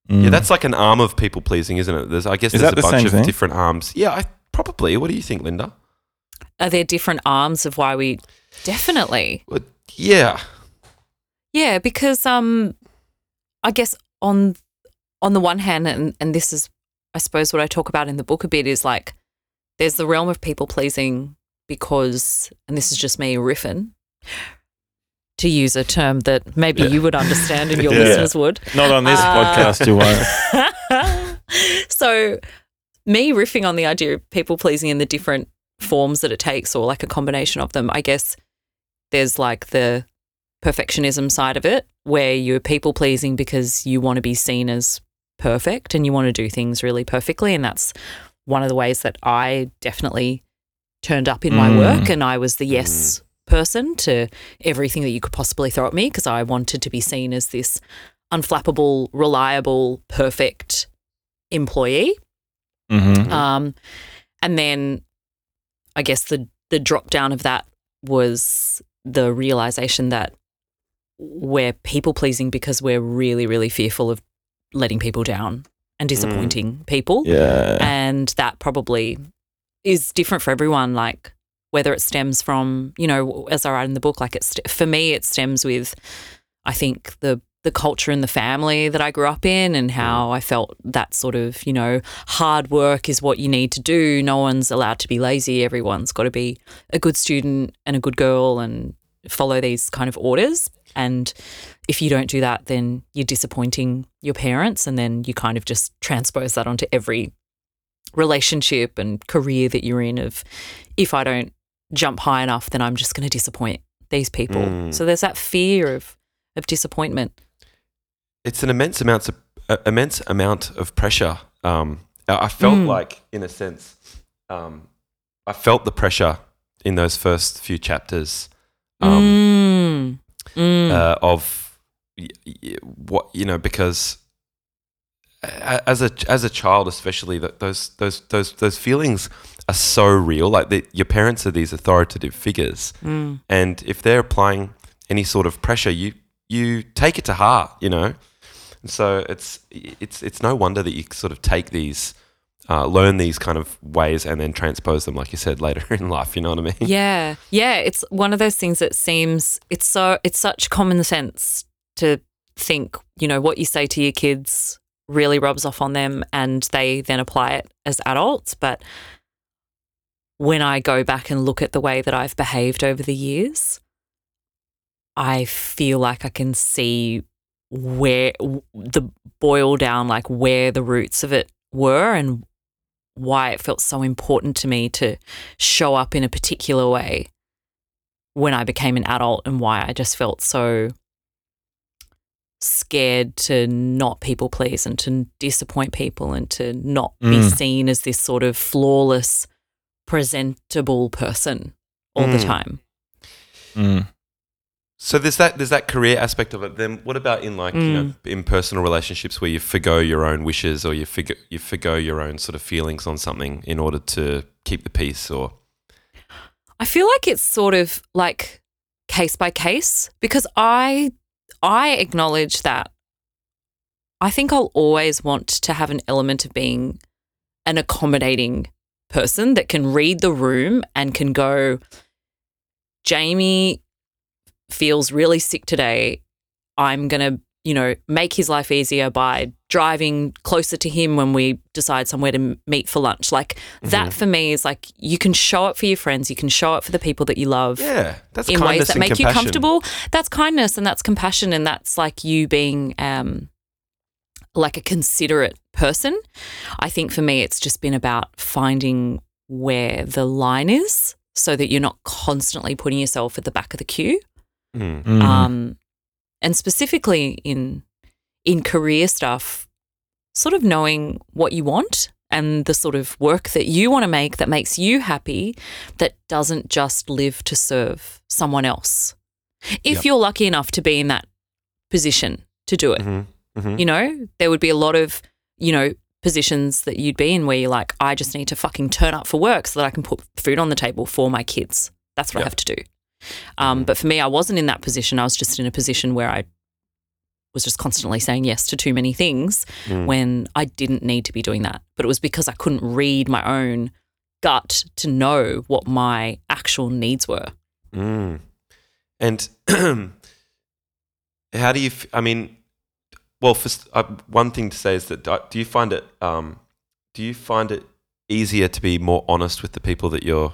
[SPEAKER 2] Mm.
[SPEAKER 1] yeah, that's like an arm of people pleasing, isn't it? There's, I guess,
[SPEAKER 2] Is
[SPEAKER 1] there's
[SPEAKER 2] that
[SPEAKER 1] a
[SPEAKER 2] the
[SPEAKER 1] bunch of
[SPEAKER 2] thing?
[SPEAKER 1] different arms. Yeah, I, probably. What do you think, Linda?
[SPEAKER 4] Are there different arms of why we definitely?
[SPEAKER 1] Well, yeah,
[SPEAKER 4] Yeah, because um, I guess on on the one hand, and and this is, I suppose, what I talk about in the book a bit is like, there's the realm of people pleasing because, and this is just me riffing, to use a term that maybe
[SPEAKER 1] Yeah.
[SPEAKER 4] you would understand and your
[SPEAKER 2] Yeah.
[SPEAKER 4] listeners would.
[SPEAKER 2] not on this
[SPEAKER 4] Uh,
[SPEAKER 2] podcast, you won't.
[SPEAKER 4] so, me riffing on the idea of people pleasing in the different forms that it takes, or like a combination of them, I guess there's like the perfectionism side of it, where you're people pleasing because you want to be seen as perfect and you want to do things really perfectly. And that's one of the ways that I definitely turned up in my
[SPEAKER 2] Mm.
[SPEAKER 4] work. And I was the yes person to everything that you could possibly throw at me because I wanted to be seen as this unflappable, reliable, perfect employee.
[SPEAKER 2] hmm
[SPEAKER 4] Um, and then I guess the the drop down of that was the realization that we're people pleasing because we're really, really fearful of letting people down and mm. disappointing people.
[SPEAKER 2] Yeah.
[SPEAKER 4] And that probably is different for everyone. Like whether it stems from, you know, as I write in the book, like it's for me, it stems with, I think the the culture and the family that I grew up in, and mm. how I felt that sort of, you know, hard work is what you need to do. No one's allowed to be lazy. Everyone's got to be a good student and a good girl and follow these kind of orders. And if you don't do that, then you're disappointing your parents, and then you kind of just transpose that onto every relationship and career that you're in of if I don't jump high enough, then I'm just going to disappoint these people.
[SPEAKER 1] Mm.
[SPEAKER 4] So there's that fear of of disappointment.
[SPEAKER 1] it's an immense amount of uh, immense amount of pressure. Um, I felt
[SPEAKER 4] Mm.
[SPEAKER 1] like, in a sense, um, I felt the pressure in those first few chapters um,
[SPEAKER 4] Mm. Mm.
[SPEAKER 1] uh, of what you know because as a as a child, especially that those those those those feelings are so real. Like the, your parents are these authoritative figures,
[SPEAKER 4] Mm.
[SPEAKER 1] and if they're applying any sort of pressure, you you take it to heart, you know. And so it's it's it's no wonder that you sort of take these, uh, learn these kind of ways, and then transpose them, like you said, later in life. You know what I mean?
[SPEAKER 4] Yeah. Yeah. It's one of those things that seems it's so it's such common sense to think, you know, what you say to your kids really rubs off on them and they then apply it as adults. But when I go back and look at the way that I've behaved over the years, I feel like I can see where the boil down, like where the roots of it were and why it felt so important to me to show up in a particular way when I became an adult and why I just felt so scared to not people please and to disappoint people and to not be
[SPEAKER 2] Mm.
[SPEAKER 4] seen as this sort of flawless presentable person all the
[SPEAKER 1] Mm.
[SPEAKER 4] time.
[SPEAKER 2] Mm.
[SPEAKER 1] So there's that there's that career aspect of it. Then what about in like you know
[SPEAKER 4] Mm.
[SPEAKER 1] in personal relationships where you forgo your own wishes or you forgo you forgo your own sort of feelings on something in order to keep the peace or
[SPEAKER 4] I feel like it's sort of like case by case because I I acknowledge that I think I'll always want to have an element of being an accommodating person that can read the room and can go Jamie feels really sick today. I'm going to, you know, make his life easier by driving closer to him when we decide somewhere to meet for lunch. Like that for me is like you can show up for your friends, you can show up for the people that you love
[SPEAKER 1] yeah that's
[SPEAKER 4] in
[SPEAKER 1] kindness
[SPEAKER 4] ways that make you comfortable. That's kindness and that's compassion and that's like you being um like a considerate person. I think for me it's just been about finding where the line is so that you're not constantly putting yourself at the back of the queue.
[SPEAKER 1] Mm.
[SPEAKER 2] Mm.
[SPEAKER 4] Um and specifically in in career stuff sort of knowing what you want and the sort of work that you want to make that makes you happy that doesn't just live to serve someone else. If
[SPEAKER 1] Yep.
[SPEAKER 4] you're lucky enough to be in that position to do it,
[SPEAKER 1] Mhm. Mhm.
[SPEAKER 4] you know, there would be a lot of, you know, positions that you'd be in where you're like, I just need to fucking turn up for work so that I can put food on the table for my kids. That's what
[SPEAKER 1] Yeah.
[SPEAKER 4] I have to do. Um, But for me, I wasn't in that position. I was just in a position where I was just constantly saying yes to too many things
[SPEAKER 1] Mm.
[SPEAKER 4] when I didn't need to be doing that. But it was because I couldn't read my own gut to know what my actual needs were.
[SPEAKER 1] Mm. And how do you? F- I mean, well, for, uh, one thing to say is that do do you find it? Um, do you find it easier to be more honest with the people that you're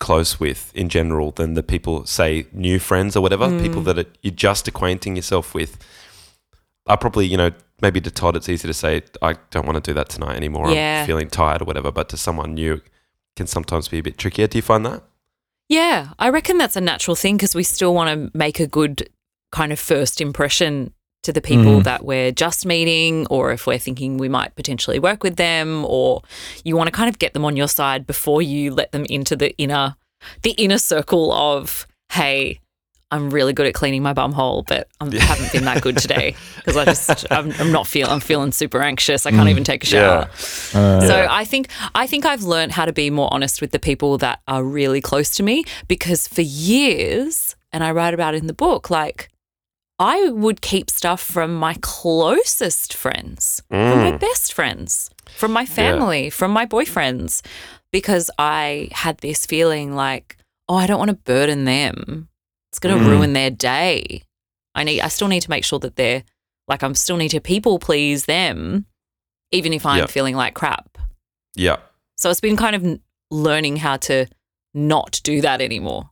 [SPEAKER 1] close with in general than the people, say, new friends or whatever,
[SPEAKER 4] Mm.
[SPEAKER 1] people that are, you're just acquainting yourself with? I probably, you know, maybe to Todd, it's easy to say, I don't want to do that tonight anymore.
[SPEAKER 4] Yeah.
[SPEAKER 1] I'm feeling tired or whatever. But to someone new, it can sometimes be a bit trickier. Do you find that?
[SPEAKER 4] Yeah, I reckon that's a natural thing because we still want to make a good kind of first impression to the people
[SPEAKER 2] Mm.
[SPEAKER 4] that we're just meeting, or if we're thinking we might potentially work with them, or you want to kind of get them on your side before you let them into the inner, the inner circle of, hey, I'm really good at cleaning my bum hole, but I haven't been that good today because I just I'm, I'm not feeling I'm feeling super anxious. I can't even take a shower.
[SPEAKER 2] Uh,
[SPEAKER 4] So I think I think I've learned how to be more honest with the people that are really close to me because for years, and I write about it in the book, like I would keep stuff from my closest friends, from my best friends, from my family, from my boyfriends, because I had this feeling like, oh, I don't want to burden them. It's going to
[SPEAKER 2] Mm.
[SPEAKER 4] ruin their day. I need. I still need to make sure that they're like I'm still need to people please them, even if I'm
[SPEAKER 1] Yep.
[SPEAKER 4] feeling like crap.
[SPEAKER 1] Yeah.
[SPEAKER 4] So it's been kind of learning how to not do that anymore.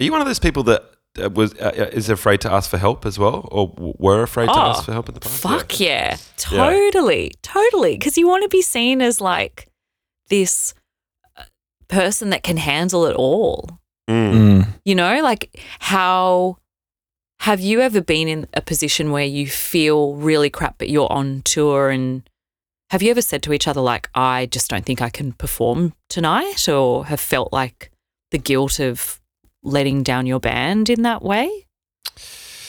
[SPEAKER 1] Are you one of those people that was uh, is afraid to ask for help as well, or w- were afraid to
[SPEAKER 4] Oh,
[SPEAKER 1] ask for help in the past?
[SPEAKER 4] Fuck yeah. Totally. Totally. Because you want to be seen as like this uh, person that can handle it all.
[SPEAKER 1] Mm.
[SPEAKER 2] mm.
[SPEAKER 4] You know, like how have you ever been in a position where you feel really crap, but you're on tour and have you ever said to each other, like, I just don't think I can perform tonight, or have felt like the guilt of letting down your band in that way?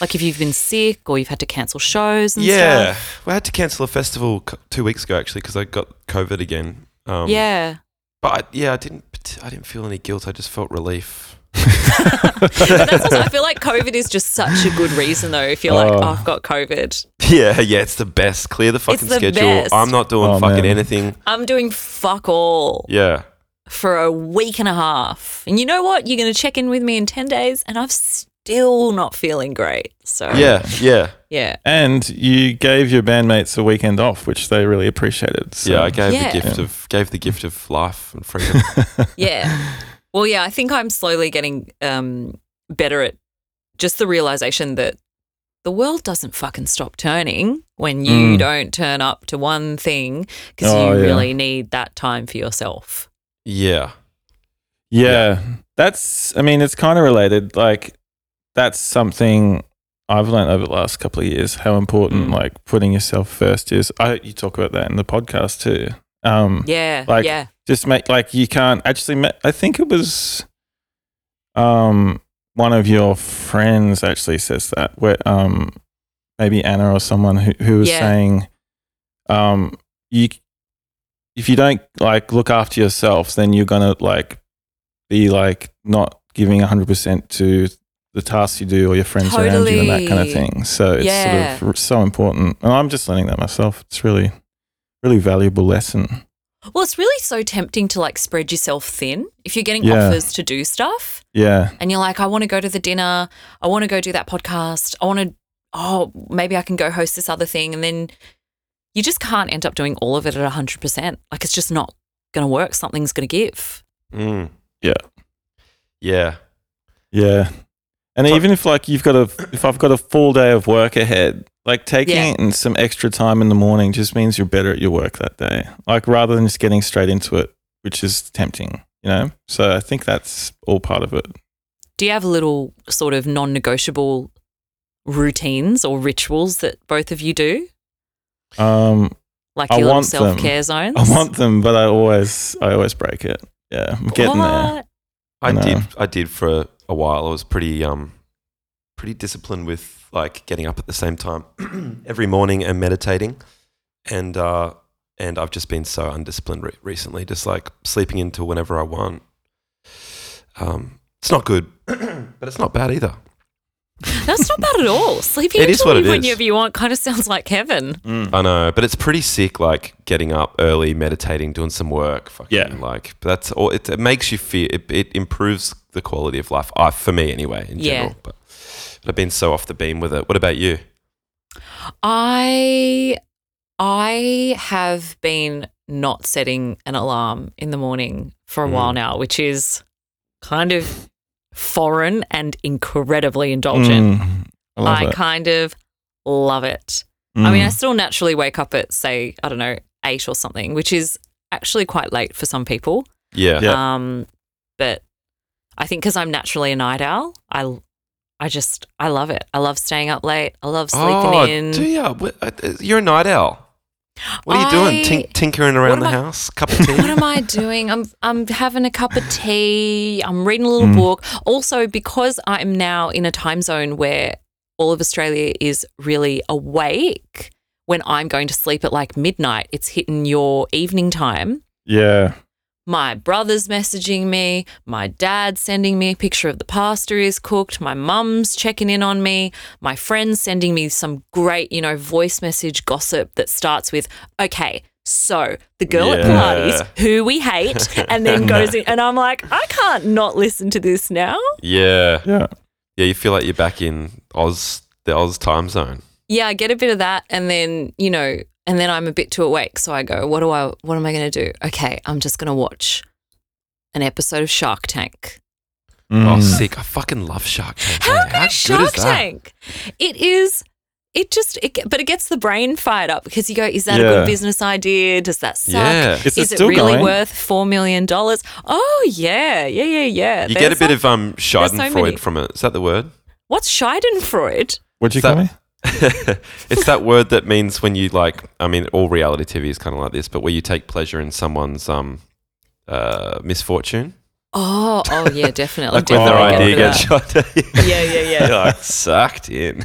[SPEAKER 4] Like if you've been sick or you've had to cancel shows and
[SPEAKER 1] Yeah,
[SPEAKER 4] stuff?
[SPEAKER 1] we had to cancel a festival c- two weeks ago actually because I got COVID again. Um,
[SPEAKER 4] yeah.
[SPEAKER 1] but I, yeah, I didn't. I didn't feel any guilt. I just felt relief.
[SPEAKER 4] But that's also, I feel like COVID is just such a good reason, though. If you're like,
[SPEAKER 2] Oh.
[SPEAKER 4] oh, I've got COVID,
[SPEAKER 1] Yeah, yeah, it's the best. Clear the fucking
[SPEAKER 4] the
[SPEAKER 1] schedule.
[SPEAKER 4] best.
[SPEAKER 1] I'm not doing
[SPEAKER 2] Oh,
[SPEAKER 1] fucking
[SPEAKER 2] man.
[SPEAKER 1] anything.
[SPEAKER 4] I'm doing fuck all
[SPEAKER 1] Yeah,
[SPEAKER 4] for a week and a half. And you know what? You're going to check in with me in 10 days, and I'm still not feeling great. So,
[SPEAKER 1] yeah, yeah,
[SPEAKER 4] yeah.
[SPEAKER 2] And you gave your bandmates a weekend off, which they really appreciated. So.
[SPEAKER 1] yeah. I gave
[SPEAKER 4] Yeah.
[SPEAKER 1] the gift of gave the gift of life and freedom.
[SPEAKER 4] Yeah. well, yeah, I think I'm slowly getting um, better at just the realization that the world doesn't fucking stop turning when you
[SPEAKER 2] Mm.
[SPEAKER 4] don't turn up to one thing because
[SPEAKER 2] Oh,
[SPEAKER 4] you
[SPEAKER 2] yeah.
[SPEAKER 4] really need that time for yourself.
[SPEAKER 1] Yeah,
[SPEAKER 2] Yeah, that's. I mean, it's kind of related. Like, that's something I've learned over the last couple of years. How important
[SPEAKER 1] Mm.
[SPEAKER 2] like putting yourself first is. I you talk about that in the podcast too. Um,
[SPEAKER 4] Yeah,
[SPEAKER 2] Like-
[SPEAKER 4] yeah.
[SPEAKER 2] just make like you can't actually. Ma- I think it was, um, one of your friends actually says that where um, maybe Anna or someone who who was
[SPEAKER 4] Yeah.
[SPEAKER 2] saying, um, you if you don't like look after yourself, then you're gonna like be like not giving hundred percent to the tasks you do or your friends around you and that kind of thing. So it's
[SPEAKER 4] Yeah.
[SPEAKER 2] sort of so important. And I'm just learning that myself. It's really, really valuable lesson.
[SPEAKER 4] Well, it's really so tempting to like spread yourself thin if you're getting
[SPEAKER 2] Yeah.
[SPEAKER 4] offers to do stuff
[SPEAKER 2] Yeah.
[SPEAKER 4] and you're like, I want to go to the dinner, I want to go do that podcast, I want to, oh, maybe I can go host this other thing. And then you just can't end up doing all of it at 100%. Like it's just not going to work. Something's going to give.
[SPEAKER 1] Mm.
[SPEAKER 2] Yeah.
[SPEAKER 1] Yeah.
[SPEAKER 2] Yeah. And
[SPEAKER 1] So-
[SPEAKER 2] even if like you've got a if I've got a full day of work ahead, like taking
[SPEAKER 4] Yeah.
[SPEAKER 2] it in some extra time in the morning just means you're better at your work that day. Like rather than just getting straight into it, which is tempting, you know? So I think that's all part of it.
[SPEAKER 4] Do you have little sort of non negotiable routines or rituals that both of you do?
[SPEAKER 2] Um
[SPEAKER 4] Like
[SPEAKER 2] I
[SPEAKER 4] your little
[SPEAKER 2] want them.
[SPEAKER 4] self care zones?
[SPEAKER 2] I want them, but I always I always break it. Yeah. I'm getting there.
[SPEAKER 4] What?
[SPEAKER 1] I
[SPEAKER 2] No.
[SPEAKER 1] did. I did for a while. I was pretty um, pretty disciplined with like getting up at the same time every morning and meditating, and uh, and I've just been so undisciplined re- recently. Just like sleeping into whenever I want. Um, it's not good, but it's not bad either.
[SPEAKER 4] That's not bad at all. Sleeping
[SPEAKER 1] It is what it is.
[SPEAKER 4] whenever you want kind of sounds like heaven.
[SPEAKER 2] Mm.
[SPEAKER 1] I know, but it's pretty sick. Like getting up early, meditating, doing some work. Fucking,
[SPEAKER 2] Yeah.
[SPEAKER 1] like that's all. It, it makes you feel. It, it improves the quality of life. I, for me, anyway. In
[SPEAKER 4] Yeah.
[SPEAKER 1] general, but, but I've been so off the beam with it. What about you?
[SPEAKER 4] I I have been not setting an alarm in the morning for a
[SPEAKER 1] Mm.
[SPEAKER 4] while now, which is kind of foreign and incredibly indulgent.
[SPEAKER 2] Mm. I love
[SPEAKER 4] I
[SPEAKER 2] it.
[SPEAKER 4] kind of love it. I mean, I
[SPEAKER 2] Mm.
[SPEAKER 4] still naturally wake up at say, I don't know, 8 or something, which is actually quite late for some people.
[SPEAKER 1] Yeah.
[SPEAKER 2] Yeah.
[SPEAKER 4] Um, but I think because I'm naturally a night owl, I, I just I love it. I love staying up late. I love sleeping
[SPEAKER 1] oh,
[SPEAKER 4] in.
[SPEAKER 1] do you? Uh, You're a night owl. What are you doing? Tink- tinkering around the
[SPEAKER 4] I-
[SPEAKER 1] house? Cup of tea?
[SPEAKER 4] what am I doing? I'm I'm having a cup of tea. I'm reading a little
[SPEAKER 2] Mm.
[SPEAKER 4] book. Also, because I'm now in a time zone where all of Australia is really awake. When I'm going to sleep at like midnight, it's hitting your evening time.
[SPEAKER 2] Yeah.
[SPEAKER 4] My brother's messaging me. My dad's sending me a picture of the pasta is cooked. My mum's checking in on me. My friend's sending me some great, you know, voice message gossip that starts with, okay, so the girl at
[SPEAKER 1] Yeah.
[SPEAKER 4] Pilates, who we hate, and then goes in. And I'm like, I can't not listen to this now.
[SPEAKER 1] yeah.
[SPEAKER 2] Yeah.
[SPEAKER 1] Yeah, you feel like you're back in Oz, the Oz time zone.
[SPEAKER 4] Yeah, I get a bit of that. And then, you know, and then I'm a bit too awake. So I go, what do I, what am I going to do? Okay, I'm just going to watch an episode of Shark Tank.
[SPEAKER 1] Oh,
[SPEAKER 2] Mm.
[SPEAKER 1] sick. I fucking love Shark Tank.
[SPEAKER 4] How
[SPEAKER 1] man.
[SPEAKER 4] good Shark
[SPEAKER 1] is that?
[SPEAKER 4] Tank? It is. It just, it, but it gets the brain fired up because you go, is that a good business idea? Does that suck?
[SPEAKER 1] Yeah.
[SPEAKER 2] Is it
[SPEAKER 4] Is it
[SPEAKER 2] still
[SPEAKER 4] really
[SPEAKER 2] going?
[SPEAKER 4] worth four million dollars? Oh yeah, yeah, yeah, yeah.
[SPEAKER 1] You get a bit
[SPEAKER 4] like-
[SPEAKER 1] of um
[SPEAKER 4] so
[SPEAKER 1] Schadenfreude
[SPEAKER 4] many.
[SPEAKER 1] from it. Is that the word?
[SPEAKER 4] what's Schadenfreude?
[SPEAKER 2] What'd you
[SPEAKER 1] Is that-
[SPEAKER 2] call me?
[SPEAKER 1] it's that word that means when you like. I mean, all reality TV is kind of like this, but where you take pleasure in someone's um uh misfortune,
[SPEAKER 4] Oh, oh yeah, definitely.
[SPEAKER 1] like when their idea
[SPEAKER 4] get
[SPEAKER 1] gets shot.
[SPEAKER 4] Yeah, yeah, yeah.
[SPEAKER 1] You're like sucked in.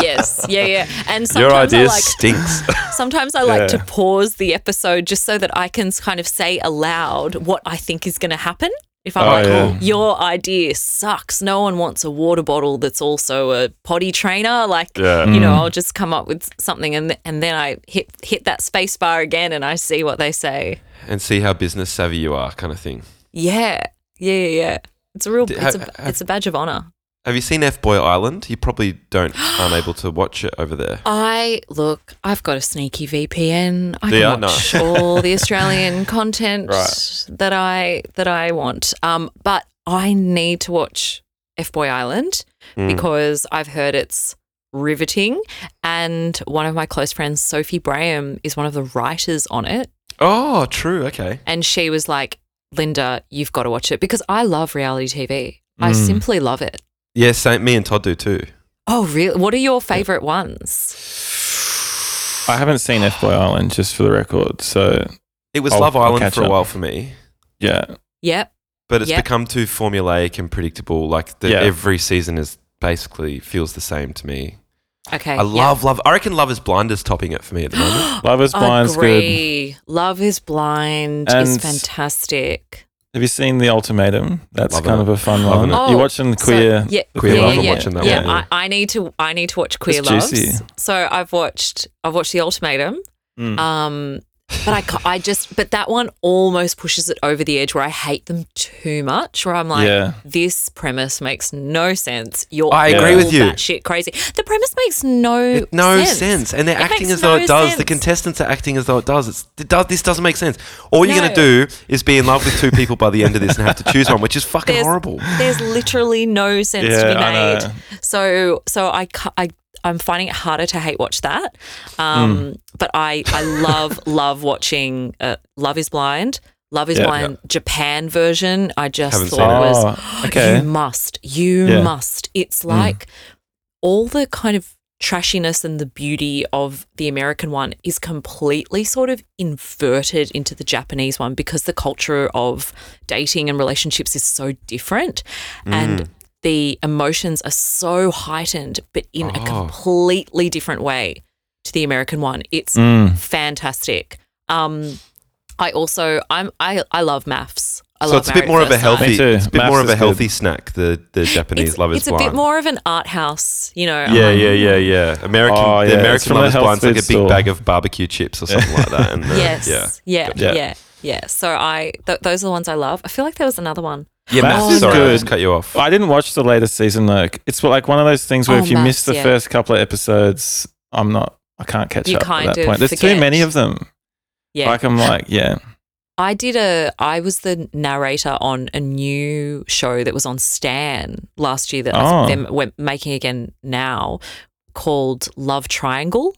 [SPEAKER 4] yes, yeah, yeah. And
[SPEAKER 1] Your
[SPEAKER 4] sometimes
[SPEAKER 1] idea
[SPEAKER 4] I like
[SPEAKER 1] stinks.
[SPEAKER 4] sometimes I like to pause the episode just so that I can kind of say aloud what I think is going to happen. If I'm
[SPEAKER 2] Oh,
[SPEAKER 4] like,
[SPEAKER 2] yeah.
[SPEAKER 4] your idea sucks. No one wants a water bottle that's also a potty trainer. Like,
[SPEAKER 1] Yeah.
[SPEAKER 4] you know,
[SPEAKER 2] Mm.
[SPEAKER 4] I'll just come up with something and and then I hit hit that space bar again and I see what they say.
[SPEAKER 1] and see how business savvy you are, kind of thing.
[SPEAKER 4] Yeah, yeah, yeah. yeah. It's a real. It's a. It's a badge of honor.
[SPEAKER 1] Have you seen F Boy Island? You probably don't aren't able to watch it over there.
[SPEAKER 4] I look. I've got a sneaky VPN. I
[SPEAKER 1] Do
[SPEAKER 4] can
[SPEAKER 1] No.
[SPEAKER 4] watch all the Australian content
[SPEAKER 2] Right.
[SPEAKER 4] that I that I want. Um, but I need to watch F Boy Island
[SPEAKER 1] Mm.
[SPEAKER 4] because I've heard it's riveting, and one of my close friends, Sophie Braham, is one of the writers on it,
[SPEAKER 1] Oh, true. Okay.
[SPEAKER 4] and she was like, "Linda, you've got to watch it because I love reality TV. I
[SPEAKER 2] Mm.
[SPEAKER 4] simply love it."
[SPEAKER 1] Yeah, same. Me and Todd do too.
[SPEAKER 4] Oh, really? What are your favorite ones?
[SPEAKER 2] I haven't seen F Boy Island, just for the record. So
[SPEAKER 1] It was
[SPEAKER 2] I'll-
[SPEAKER 1] Love Island for a
[SPEAKER 2] up.
[SPEAKER 1] while for me,
[SPEAKER 2] Yeah.
[SPEAKER 4] Yep.
[SPEAKER 1] but it's
[SPEAKER 4] Yep.
[SPEAKER 1] become too formulaic and predictable. Like the,
[SPEAKER 2] Yeah.
[SPEAKER 1] every season is basically feels the same to me.
[SPEAKER 4] Okay.
[SPEAKER 1] I love Love. I reckon Love is Blind is topping it for me at the moment.
[SPEAKER 2] Love is Blind's good.
[SPEAKER 4] Agree. Love is Blind is fantastic.
[SPEAKER 2] Have you seen The Ultimatum? That's
[SPEAKER 1] Loving
[SPEAKER 2] kind
[SPEAKER 1] it.
[SPEAKER 2] of a fun
[SPEAKER 1] Loving
[SPEAKER 2] one.
[SPEAKER 1] it.
[SPEAKER 2] You're
[SPEAKER 4] Oh,
[SPEAKER 2] watching the
[SPEAKER 4] So,
[SPEAKER 2] queer.
[SPEAKER 4] yeah,
[SPEAKER 2] the queer
[SPEAKER 1] Yeah,
[SPEAKER 2] one?
[SPEAKER 1] I'm
[SPEAKER 4] yeah,
[SPEAKER 1] watching that
[SPEAKER 4] yeah.
[SPEAKER 1] one, yeah.
[SPEAKER 4] I, I need to. I need to watch Queer
[SPEAKER 2] It's
[SPEAKER 4] Loves.
[SPEAKER 2] juicy.
[SPEAKER 4] So I've watched. I've watched The Ultimatum.
[SPEAKER 2] Mm.
[SPEAKER 4] Um, but I, ca- I just, but that one almost pushes it over the edge where I hate them too much. Where I'm like,
[SPEAKER 2] Yeah.
[SPEAKER 4] this premise makes no sense. You're
[SPEAKER 1] I
[SPEAKER 2] agree
[SPEAKER 4] all
[SPEAKER 2] with
[SPEAKER 1] you.
[SPEAKER 4] Shit, crazy. The premise makes no
[SPEAKER 1] It- no sense.
[SPEAKER 4] sense.
[SPEAKER 1] and they're
[SPEAKER 4] It
[SPEAKER 1] acting
[SPEAKER 4] makes
[SPEAKER 1] as though
[SPEAKER 4] no
[SPEAKER 1] it does. The
[SPEAKER 4] sense.
[SPEAKER 1] contestants are acting as though it does. It's, it does. This doesn't make sense. All you're
[SPEAKER 4] No.
[SPEAKER 1] going to do is be in love with two people by the end of this and have to choose one, which is fucking
[SPEAKER 4] There's-
[SPEAKER 1] horrible.
[SPEAKER 4] There's literally no sense to be
[SPEAKER 2] Yeah, I
[SPEAKER 4] made.
[SPEAKER 2] know.
[SPEAKER 4] So, so I, ca- I, I'm finding it harder to hate watch that.
[SPEAKER 2] Hmm.
[SPEAKER 4] Um, But I, I love, love watching uh, Love Is Blind. Love Is
[SPEAKER 2] Yeah.
[SPEAKER 4] Blind Japan version. I just
[SPEAKER 1] Haven't
[SPEAKER 4] thought it
[SPEAKER 1] it.
[SPEAKER 4] was.
[SPEAKER 2] Oh, okay.
[SPEAKER 4] You must. You
[SPEAKER 2] Yeah.
[SPEAKER 4] must. It's like all the kind of trashiness and the beauty of the American one is completely sort of inverted into the Japanese one because the culture of dating and relationships is so different
[SPEAKER 1] Mm.
[SPEAKER 4] and the emotions are so heightened but in a
[SPEAKER 1] Oh.
[SPEAKER 4] completely different way to the American one. It's
[SPEAKER 2] Mm.
[SPEAKER 4] fantastic. Um I also I'm I I love MAFS. I
[SPEAKER 1] so
[SPEAKER 4] love
[SPEAKER 1] it's a bit more of a healthy. It's a bit
[SPEAKER 2] MAFS
[SPEAKER 1] more of
[SPEAKER 2] is
[SPEAKER 1] a
[SPEAKER 2] good.
[SPEAKER 1] healthy snack. The the Japanese
[SPEAKER 4] it's,
[SPEAKER 1] Love is
[SPEAKER 4] it's a bit more of an art house, you know.
[SPEAKER 1] Yeah,
[SPEAKER 4] um,
[SPEAKER 1] yeah, yeah, yeah. American,
[SPEAKER 2] Oh, yeah,
[SPEAKER 1] the
[SPEAKER 2] it's
[SPEAKER 1] American
[SPEAKER 2] from
[SPEAKER 1] Love
[SPEAKER 2] a
[SPEAKER 1] is
[SPEAKER 2] health
[SPEAKER 1] Blind's like a big
[SPEAKER 2] store.
[SPEAKER 1] bag of barbecue chips or something like that. And, uh,
[SPEAKER 4] Yes.
[SPEAKER 1] yeah.
[SPEAKER 4] Yeah.
[SPEAKER 2] Yeah.
[SPEAKER 4] Yeah. Yeah. So I th- those are the ones I love. I feel like there was another one.
[SPEAKER 1] Yeah,
[SPEAKER 2] MAFS
[SPEAKER 1] MAFS
[SPEAKER 2] is
[SPEAKER 1] sorry, I
[SPEAKER 2] good.
[SPEAKER 1] just cut you off.
[SPEAKER 2] I didn't watch the latest season though. It's like one of those things where
[SPEAKER 4] Oh,
[SPEAKER 2] if you miss the
[SPEAKER 4] yeah.
[SPEAKER 2] first couple of episodes, I'm not. I can't catch
[SPEAKER 4] You
[SPEAKER 2] up
[SPEAKER 4] kind
[SPEAKER 2] at that
[SPEAKER 4] of
[SPEAKER 2] point. There's too many of them.
[SPEAKER 4] Yeah.
[SPEAKER 2] Like I'm like, yeah.
[SPEAKER 4] I did a I was the narrator on a new show that was on Stan last year that I
[SPEAKER 2] Oh.
[SPEAKER 4] think they're we're making again now called Love Triangle,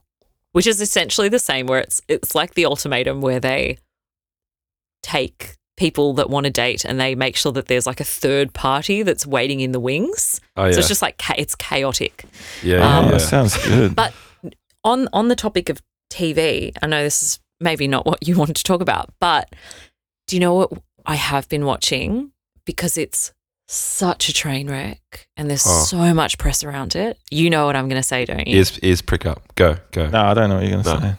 [SPEAKER 4] which is essentially the same where it's it's like the ultimatum where they take people that want to date and they make sure that there's like a third party that's waiting in the wings.
[SPEAKER 1] Oh yeah,
[SPEAKER 4] So it's just like it's chaotic.
[SPEAKER 1] yeah,
[SPEAKER 2] Oh,
[SPEAKER 1] yeah, um, yeah.
[SPEAKER 2] that sounds good.
[SPEAKER 4] But on on the topic of TV, I know this is maybe not what you wanted to talk about, but do you know what I have been watching because it's such a train wreck and there's
[SPEAKER 1] Oh.
[SPEAKER 4] so much press around it. You know what I'm going to say, don't you?
[SPEAKER 1] Ears, ears prick up. Go, go.
[SPEAKER 2] no, I don't know what you're gonna
[SPEAKER 1] No.
[SPEAKER 2] say.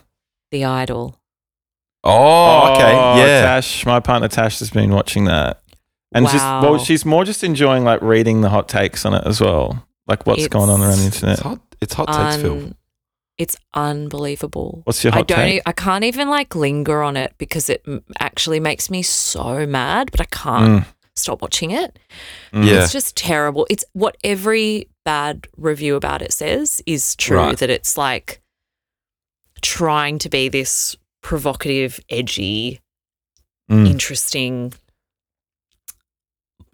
[SPEAKER 4] The Idol.
[SPEAKER 1] Oh, okay,
[SPEAKER 2] Oh,
[SPEAKER 1] yeah.
[SPEAKER 2] Tash, my partner Tash has been watching that, and she's
[SPEAKER 4] Wow.
[SPEAKER 2] well, she's more just enjoying like reading the hot takes on it as well, like what's
[SPEAKER 4] It's-
[SPEAKER 2] going on around the
[SPEAKER 1] It's
[SPEAKER 2] internet.
[SPEAKER 1] hot. It's hot takes, Phil.
[SPEAKER 4] Un- It's unbelievable.
[SPEAKER 2] What's your
[SPEAKER 4] I
[SPEAKER 2] hot
[SPEAKER 4] don't.
[SPEAKER 2] take?
[SPEAKER 4] e- I can't even like linger on it because it m- actually makes me so mad, but I can't
[SPEAKER 2] Mm,
[SPEAKER 4] stop watching it.
[SPEAKER 2] mm.
[SPEAKER 1] Yeah.
[SPEAKER 4] It's just terrible. It's what every bad review about it says is true
[SPEAKER 1] Right.
[SPEAKER 4] that it's like trying to be this provocative, edgy,
[SPEAKER 2] Mm.
[SPEAKER 4] interesting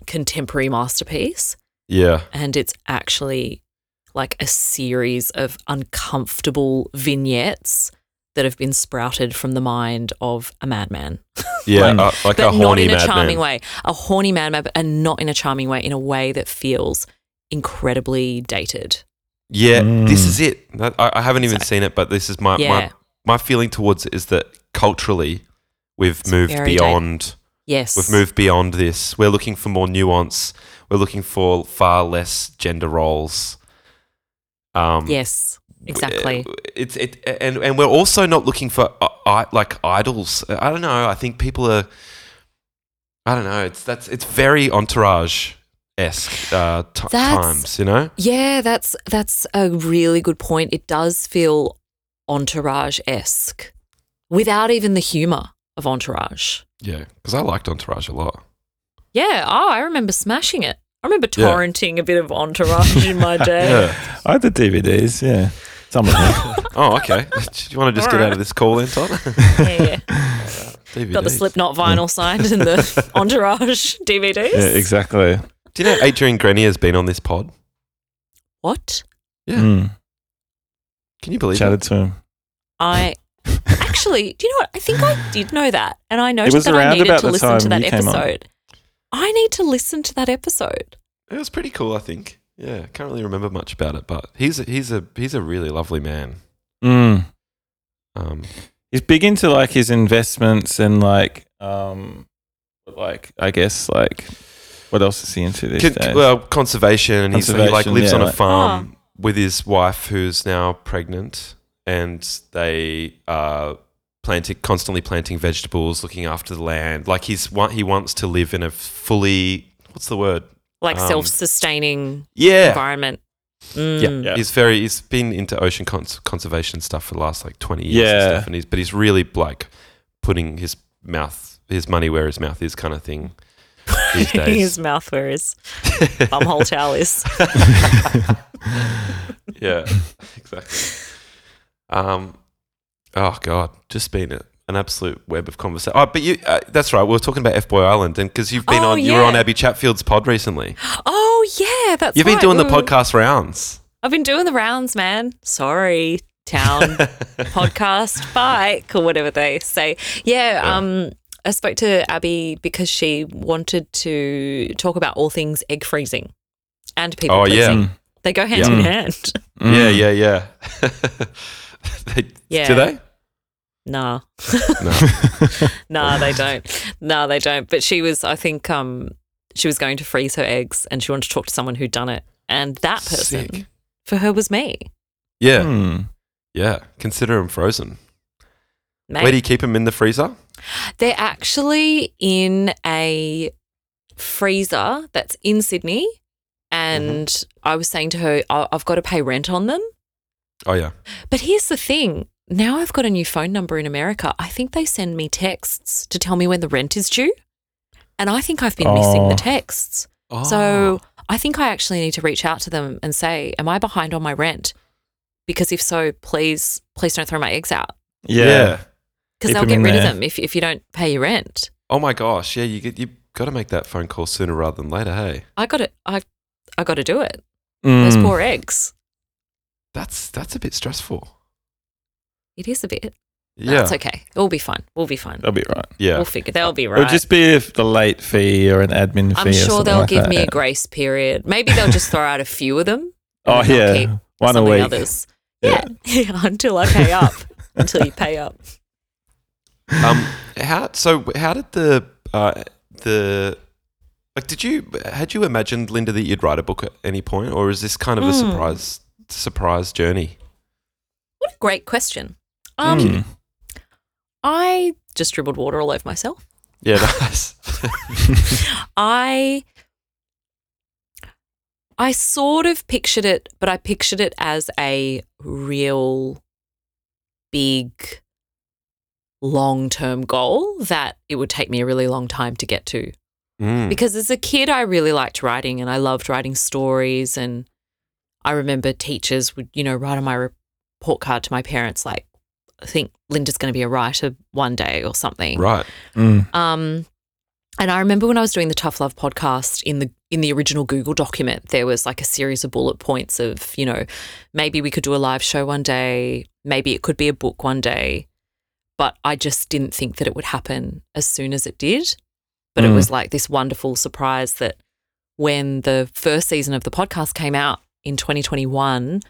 [SPEAKER 4] contemporary masterpiece.
[SPEAKER 1] Yeah,
[SPEAKER 4] And it's actually like a series of uncomfortable vignettes that have been sprouted from the mind of a madman.
[SPEAKER 1] yeah,
[SPEAKER 2] Like-
[SPEAKER 1] uh, like
[SPEAKER 4] but
[SPEAKER 1] a
[SPEAKER 4] not
[SPEAKER 1] horny
[SPEAKER 4] in a
[SPEAKER 1] madman.
[SPEAKER 4] charming way. A horny madman, but and not in a charming way, in a way that feels incredibly dated.
[SPEAKER 1] Yeah,
[SPEAKER 2] Mm.
[SPEAKER 1] this is it. I, I haven't even
[SPEAKER 4] So-
[SPEAKER 1] seen it, but this is my
[SPEAKER 4] Yeah.
[SPEAKER 1] my my feeling towards it is that culturally we've
[SPEAKER 4] It's
[SPEAKER 1] moved beyond.
[SPEAKER 4] Yes.
[SPEAKER 1] We've moved beyond this. We're looking for more nuance. We're looking for far less gender roles. Um,
[SPEAKER 4] Yes, exactly.
[SPEAKER 1] It's it, and and we're also not looking for uh, I, like idols. I don't know. I think people are. I don't know. It's that's it's very entourage esque uh, t- times. You know.
[SPEAKER 4] Yeah, that's that's a really good point. It does feel entourage esque without even the humor of entourage.
[SPEAKER 1] Yeah, because I liked Entourage a lot.
[SPEAKER 4] Yeah. Oh, I remember smashing it. I remember
[SPEAKER 1] Yeah.
[SPEAKER 4] torrenting a bit of entourage in my day.
[SPEAKER 1] Yeah.
[SPEAKER 2] I had the DVDs. Yeah, some of them.
[SPEAKER 1] Oh, okay. Do you want to just get out of this call then, Todd?
[SPEAKER 4] Yeah, yeah.
[SPEAKER 1] DVDs.
[SPEAKER 4] Got the Slipknot vinyl signed in the entourage DVDs.
[SPEAKER 2] yeah, exactly.
[SPEAKER 1] Do you know Adrian Grenier has been on this pod?
[SPEAKER 4] What?
[SPEAKER 1] Yeah.
[SPEAKER 2] Mm.
[SPEAKER 1] Can you believe
[SPEAKER 2] Chatted
[SPEAKER 1] it?
[SPEAKER 2] to him.
[SPEAKER 4] I actually, do you know what? I think I did know that, and I noticed
[SPEAKER 2] was
[SPEAKER 4] that I
[SPEAKER 2] around
[SPEAKER 4] needed
[SPEAKER 2] about
[SPEAKER 4] to
[SPEAKER 2] the
[SPEAKER 4] listen to
[SPEAKER 2] time
[SPEAKER 4] that
[SPEAKER 2] you came on.
[SPEAKER 4] episode. I need to listen to that episode.
[SPEAKER 1] It was pretty cool, I think. Yeah, can't really remember much about it, but he's a, he's a he's a really lovely man.
[SPEAKER 2] Mm.
[SPEAKER 1] Um,
[SPEAKER 2] he's big into like his investments and like um like I guess like what else is he into these
[SPEAKER 1] Con-
[SPEAKER 2] days?
[SPEAKER 1] well, conservation, and he's, he like
[SPEAKER 2] Conservation,
[SPEAKER 1] lives
[SPEAKER 2] yeah,
[SPEAKER 1] on a
[SPEAKER 2] like-
[SPEAKER 1] farm with his wife, who's now pregnant, and they are planting, constantly planting vegetables, looking after the land. Like he's wa- he wants to live in a fully what's the word?
[SPEAKER 4] Like
[SPEAKER 1] Um,
[SPEAKER 4] self-sustaining
[SPEAKER 1] Yeah,
[SPEAKER 4] environment. Mm.
[SPEAKER 2] Yeah.
[SPEAKER 1] He's very he's been into ocean cons- conservation stuff for the last like twenty years.
[SPEAKER 2] Yeah.
[SPEAKER 1] and stuff, and he's but he's really like putting his mouth his money where his mouth is kind of thing these days.
[SPEAKER 4] his mouth where his bumhole towel is.
[SPEAKER 1] yeah, exactly. Um, oh god, just been a, an absolute web of conversation. Oh, but you, uh, that's right. We were talking about F Boy Island, and because you've been
[SPEAKER 4] Oh,
[SPEAKER 1] on, you were on Abby Chatfield's pod recently.
[SPEAKER 4] Oh yeah, that's
[SPEAKER 1] You've been
[SPEAKER 4] right.
[SPEAKER 1] doing the podcast rounds.
[SPEAKER 4] I've been doing the rounds, man. Sorry, town podcast bike or whatever they say. Yeah,
[SPEAKER 1] Yeah.
[SPEAKER 4] um I spoke to Abby because she wanted to talk about all things egg freezing and people
[SPEAKER 1] Oh, yeah.
[SPEAKER 4] They go hand
[SPEAKER 2] Yeah.
[SPEAKER 4] in
[SPEAKER 2] Mm.
[SPEAKER 4] hand.
[SPEAKER 1] Yeah,
[SPEAKER 2] Mm.
[SPEAKER 1] yeah, yeah. they,
[SPEAKER 4] Yeah.
[SPEAKER 1] Do they?
[SPEAKER 4] Nah.
[SPEAKER 1] No.
[SPEAKER 4] nah, they don't. Nah, they don't. But she was, I think, um, she was going to freeze her eggs and she wanted to talk to someone who'd done it. And that person
[SPEAKER 1] Sick.
[SPEAKER 4] for her was me.
[SPEAKER 1] Yeah,
[SPEAKER 2] Mm.
[SPEAKER 1] yeah. Consider them frozen.
[SPEAKER 4] Mate.
[SPEAKER 1] Where do you keep them in the freezer?
[SPEAKER 4] They're actually in a freezer that's in Sydney. And
[SPEAKER 1] Mm-hmm.
[SPEAKER 4] I was saying to her, "I- I've got to pay rent on them.
[SPEAKER 1] Oh yeah.
[SPEAKER 4] But here's the thing now I've got a new phone number in America. I think they send me texts to tell me when the rent is due. And I think I've been missing the
[SPEAKER 2] Oh.
[SPEAKER 4] texts.
[SPEAKER 1] Oh.
[SPEAKER 4] So I think I actually need to reach out to them and say, Am I behind on my rent? Because if so, please, please don't throw my eggs out.
[SPEAKER 2] Yeah.
[SPEAKER 4] Because they'll get rid of them if, if you don't pay your rent.
[SPEAKER 1] Oh my gosh. Yeah, you get you got to make that phone call sooner rather than later. Hey,
[SPEAKER 4] I got to I I got to do it. Those
[SPEAKER 2] Mm.
[SPEAKER 4] poor eggs.
[SPEAKER 1] that's that's a bit stressful.
[SPEAKER 4] It is a bit.
[SPEAKER 1] Yeah.
[SPEAKER 4] That's okay. It'll be fine. We'll be fine.
[SPEAKER 2] That'll be right.
[SPEAKER 1] Yeah.
[SPEAKER 4] We'll figure. They'll be right.
[SPEAKER 2] It'll just be if the late fee or an admin fee.
[SPEAKER 4] I'm sure they'll
[SPEAKER 2] like
[SPEAKER 4] give
[SPEAKER 2] that.
[SPEAKER 4] me a grace period. Maybe they'll just throw out a few of them.
[SPEAKER 2] Oh yeah, one a week.
[SPEAKER 4] Others. Yeah. until I pay up. until you pay up.
[SPEAKER 1] Um, how so? How did the uh, the like? Did you had you imagined Linda that you'd write a book at any point, or is this kind of a
[SPEAKER 4] Mm.
[SPEAKER 1] surprise surprise journey?
[SPEAKER 4] What a great question. Um,
[SPEAKER 2] Mm.
[SPEAKER 4] I just dribbled water all over myself.
[SPEAKER 1] Yeah, nice.
[SPEAKER 4] I I sort of pictured it, but I pictured it as a real big long-term goal that it would take me a really long time to get to.
[SPEAKER 1] Mm.
[SPEAKER 4] Because as a kid I really liked writing and I loved writing stories and I remember teachers would, you know, write on my report card to my parents like I think Linda's going to be a writer one day or something.
[SPEAKER 1] Right.
[SPEAKER 2] Mm.
[SPEAKER 4] Um, and I remember when I was doing the Tough Love podcast in the in the original Google document, there was like a series of bullet points of you know maybe we could do a live show one day, maybe it could be a book one day, but I just didn't think that it would happen as soon as it did. But it
[SPEAKER 2] Mm.
[SPEAKER 4] was like this wonderful surprise that when the first season of the podcast came out in 2021,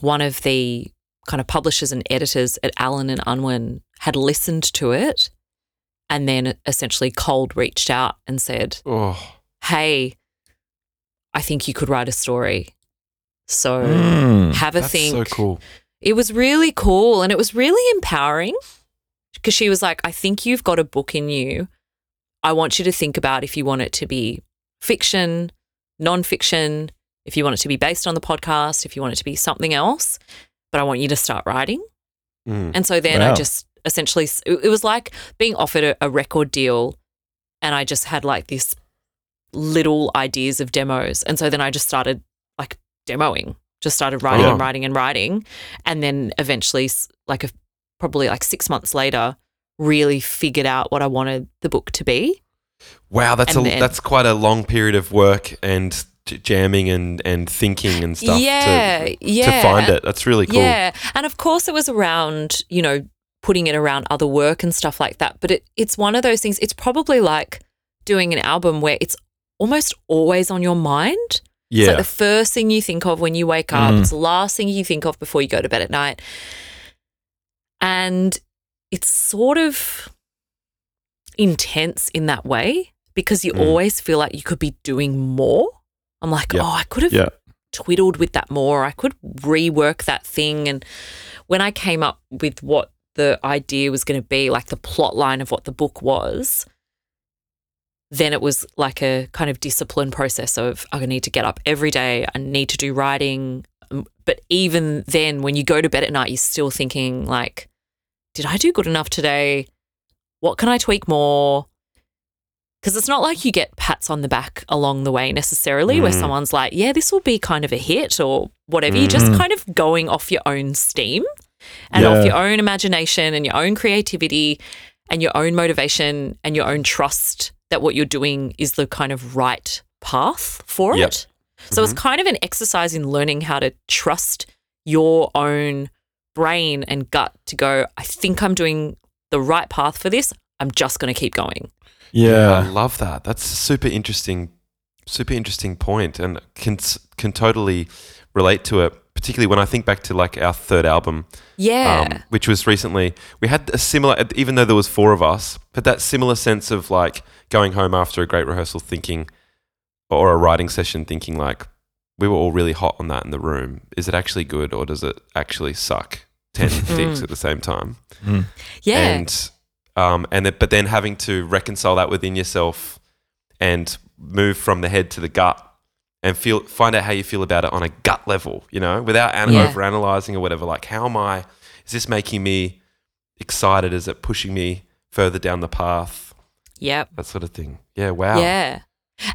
[SPEAKER 4] one of the kind of publishers and editors at Allen and Unwin had listened to it and then essentially cold reached out and said,
[SPEAKER 1] Oh,
[SPEAKER 4] Hey, I think you could write a story. So
[SPEAKER 2] Mm.
[SPEAKER 4] have a
[SPEAKER 1] that's
[SPEAKER 4] think.
[SPEAKER 1] so cool.
[SPEAKER 4] It was really cool and it was really empowering because she was like, I think you've got a book in you. I want you to think about if you want it to be fiction, nonfiction, if you want it to be based on the podcast, if you want it to be something else, but I want you to start writing.
[SPEAKER 1] Mm.
[SPEAKER 4] And so then I just essentially, it was like being offered a, a record deal and I just had like this little ideas of demos. And so then I just started like demoing, just started writing
[SPEAKER 1] Oh.
[SPEAKER 4] and writing and writing. And then eventually, like a, probably like six months later, really figured out what I wanted the book to be.
[SPEAKER 1] Wow, that's a
[SPEAKER 4] then-
[SPEAKER 1] that's quite a long period of work and jamming and and thinking and stuff.
[SPEAKER 4] yeah,
[SPEAKER 1] to,
[SPEAKER 4] yeah.
[SPEAKER 1] to find it. That's really cool.
[SPEAKER 4] Yeah. And of course it was around, you know, putting it around other work and stuff like that. But it, it's one of those things, it's probably like doing an album where it's almost always on your mind. It's
[SPEAKER 1] Yeah.
[SPEAKER 4] like the first thing you think of when you wake up.
[SPEAKER 2] Mm.
[SPEAKER 4] It's the last thing you think of before you go to bed at night. And it's sort of intense in that way because you
[SPEAKER 1] Mm.
[SPEAKER 4] always feel like you could be doing more. I'm like,
[SPEAKER 1] Yeah.
[SPEAKER 4] oh, I could have
[SPEAKER 2] Yeah.
[SPEAKER 4] twiddled with that more. I could rework that thing. And when I came up with what the idea was going to be, like the plot line of what the book was, then it was like a kind of discipline process of I need to get up every day. I need to do writing. Um, But even then, when you go to bed at night, you're still thinking like, did I do good enough today? What can I tweak more? Because it's not like you get pats on the back along the way necessarily, where
[SPEAKER 1] Mm.
[SPEAKER 4] someone's like, yeah, this will be kind of a hit or whatever. You're just
[SPEAKER 2] Mhm.
[SPEAKER 4] kind of going off your own steam and
[SPEAKER 2] Yeah.
[SPEAKER 4] off your own imagination and your own creativity and your own motivation and your own trust that what you're doing is the kind of right path for
[SPEAKER 1] Yep.
[SPEAKER 4] it. So it's kind of an exercise in learning how to trust your own brain and gut to go, I think I'm doing the right path for this. I'm just going to keep going.
[SPEAKER 2] Yeah.
[SPEAKER 1] I love that. That's a super interesting, super interesting point, and can can totally relate to it. Particularly when I think back to like our third album,
[SPEAKER 4] Yeah.
[SPEAKER 1] um, which was recently. We had a similar, even though there was four of us, but that similar sense of like going home after a great rehearsal, thinking, or a writing session, thinking like we were all really hot on that in the room. Is it actually good, or does it actually suck? Ten things at the same time
[SPEAKER 2] Mm.
[SPEAKER 4] yeah.
[SPEAKER 1] and um, and then, but then having to reconcile that within yourself and move from the head to the gut and feel find out how you feel about it on a gut level, you know, without an-
[SPEAKER 4] Yeah.
[SPEAKER 1] over analyzing or whatever. Like, how am I? Is this making me excited? Is it pushing me further down the path?
[SPEAKER 4] yep.
[SPEAKER 1] That sort of thing. Yeah. Wow.
[SPEAKER 4] Yeah.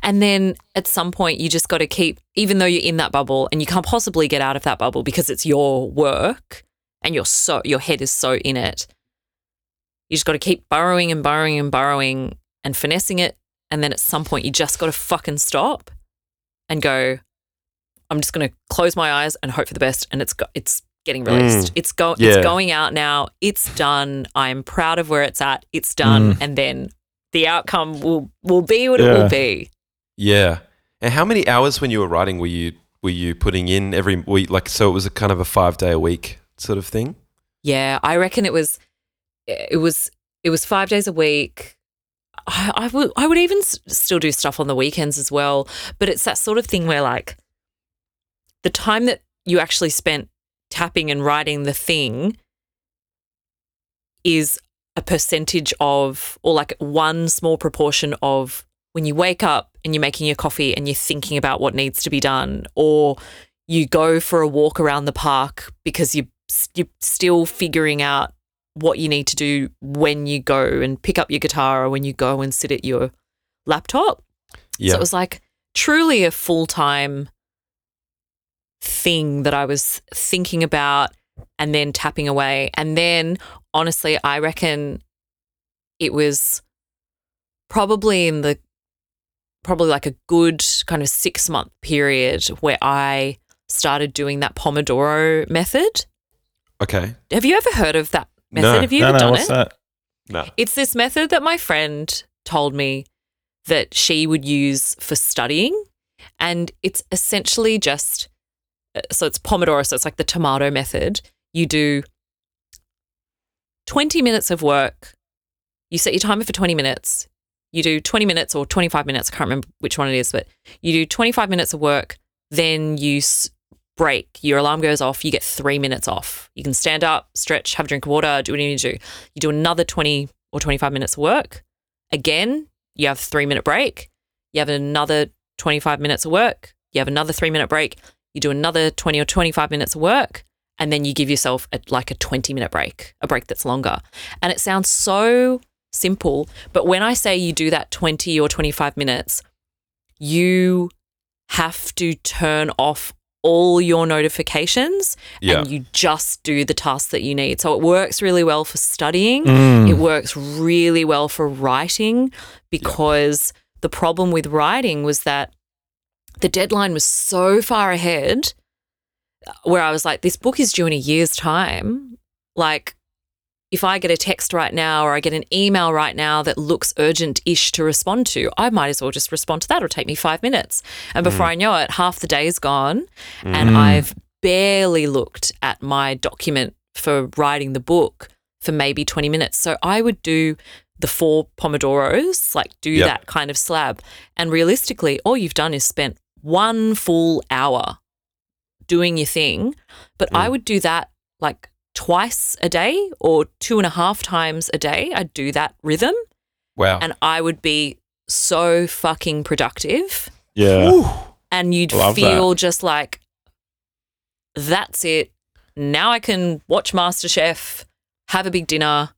[SPEAKER 4] And then at some point, you just got to keep, even though you're in that bubble and you can't possibly get out of that bubble because it's your work and you're so, your head is so in it. You just got to keep burrowing and burrowing and burrowing and finessing it. And then at some point, you just got to fucking stop and go, I'm just going to close my eyes and hope for the best. And it's, go- it's getting released. It's go,
[SPEAKER 1] Yeah.
[SPEAKER 4] it's going out now. It's done. I'm proud of where it's at. It's done.
[SPEAKER 2] Mm.
[SPEAKER 4] And then the outcome will will be what it will be.
[SPEAKER 1] Yeah. And how many hours when you were writing were you were you putting in every week? Like, so it was a kind of a five day a week sort of thing.
[SPEAKER 4] Yeah, I reckon it was it was it was five days a week. I, I would I would even s- still do stuff on the weekends as well, but it's that sort of thing where like the time that you actually spent tapping and writing the thing is a percentage of or like one small proportion of when you wake up and you're making your coffee and you're thinking about what needs to be done or you go for a walk around the park because you you're still figuring out what you need to do when you go and pick up your guitar or when you go and sit at your laptop.
[SPEAKER 1] Yeah.
[SPEAKER 4] So it was like truly a full time thing that I was thinking about and then tapping away. And then honestly, I reckon it was probably in the probably like a good kind of six month period where I started doing that Pomodoro method.
[SPEAKER 1] okay.
[SPEAKER 4] Have you ever heard of that method?
[SPEAKER 1] No.
[SPEAKER 4] Have you
[SPEAKER 2] no,
[SPEAKER 4] ever
[SPEAKER 2] no,
[SPEAKER 4] done
[SPEAKER 2] what's
[SPEAKER 4] it?
[SPEAKER 2] that?
[SPEAKER 1] No.
[SPEAKER 4] It's this method that my friend told me that she would use for studying. And it's essentially just uh, so it's Pomodoro, so it's like the tomato method. You do 20 minutes of work, you set your timer for 20 minutes, you do 20 minutes or 25 minutes, I can't remember which one it is, but you do 25 minutes of work, then you break, your alarm goes off, you get three minutes off. You can stand up, stretch, have a drink of water, do what you need to do. You do another 20 or 25 minutes of work. Again, you have three minute break. You have another 25 minutes of work. You have another three minute break. You do another 20 or 25 minutes of work. And then you give yourself a, like a 20 minute break, a break that's longer. And it sounds so simple. But when I say you do that 20 or 25 minutes, you have to turn off all your notifications
[SPEAKER 1] Yeah.
[SPEAKER 4] and you just do the tasks that you need. So it works really well for studying.
[SPEAKER 2] Mm.
[SPEAKER 4] It works really well for writing because the problem with writing was that the deadline was so far ahead where I was like, this book is due in a year's time. Like, if I get a text right now or I get an email right now that looks urgent ish to respond to, I might as well just respond to that or take me five minutes. And before I know it, half the day's gone and
[SPEAKER 2] Mm.
[SPEAKER 4] I've barely looked at my document for writing the book for maybe 20 minutes. So I would do the four Pomodoros, like do
[SPEAKER 1] Yep.
[SPEAKER 4] that kind of slab. And realistically, all you've done is spent one full hour doing your thing. But I
[SPEAKER 1] Mm.
[SPEAKER 4] would do that like twice a day or two and a half times a day. I'd do that rhythm
[SPEAKER 1] Wow.
[SPEAKER 4] and I would be so fucking productive.
[SPEAKER 2] Yeah.
[SPEAKER 4] And you'd
[SPEAKER 2] Love
[SPEAKER 4] feel just like, that's it. Now I can watch MasterChef, have a big dinner.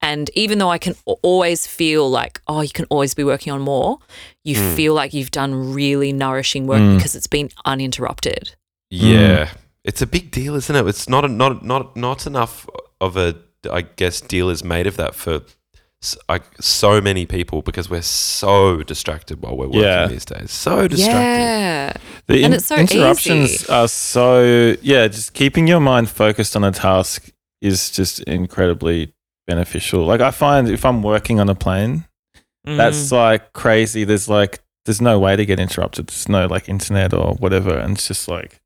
[SPEAKER 4] And even though I can always feel like, oh, you can always be working on more, you
[SPEAKER 1] Mm.
[SPEAKER 4] feel like you've done really nourishing work
[SPEAKER 2] Mm.
[SPEAKER 4] because it's been uninterrupted.
[SPEAKER 1] Yeah, it's a big deal, isn't it? It's not a, not not not enough of a I guess deal is made of that for s- like so many people because we're so distracted while we're working
[SPEAKER 2] Yeah.
[SPEAKER 1] these days. So distracted.
[SPEAKER 4] Yeah.
[SPEAKER 2] The
[SPEAKER 4] And
[SPEAKER 2] in-
[SPEAKER 4] it's so
[SPEAKER 2] interruptions
[SPEAKER 4] easy.
[SPEAKER 2] are so yeah. Just keeping your mind focused on a task is just incredibly beneficial. Like I find if I'm working on a plane, mm. that's like crazy. There's like there's no way to get interrupted. There's no like internet or whatever, and it's just like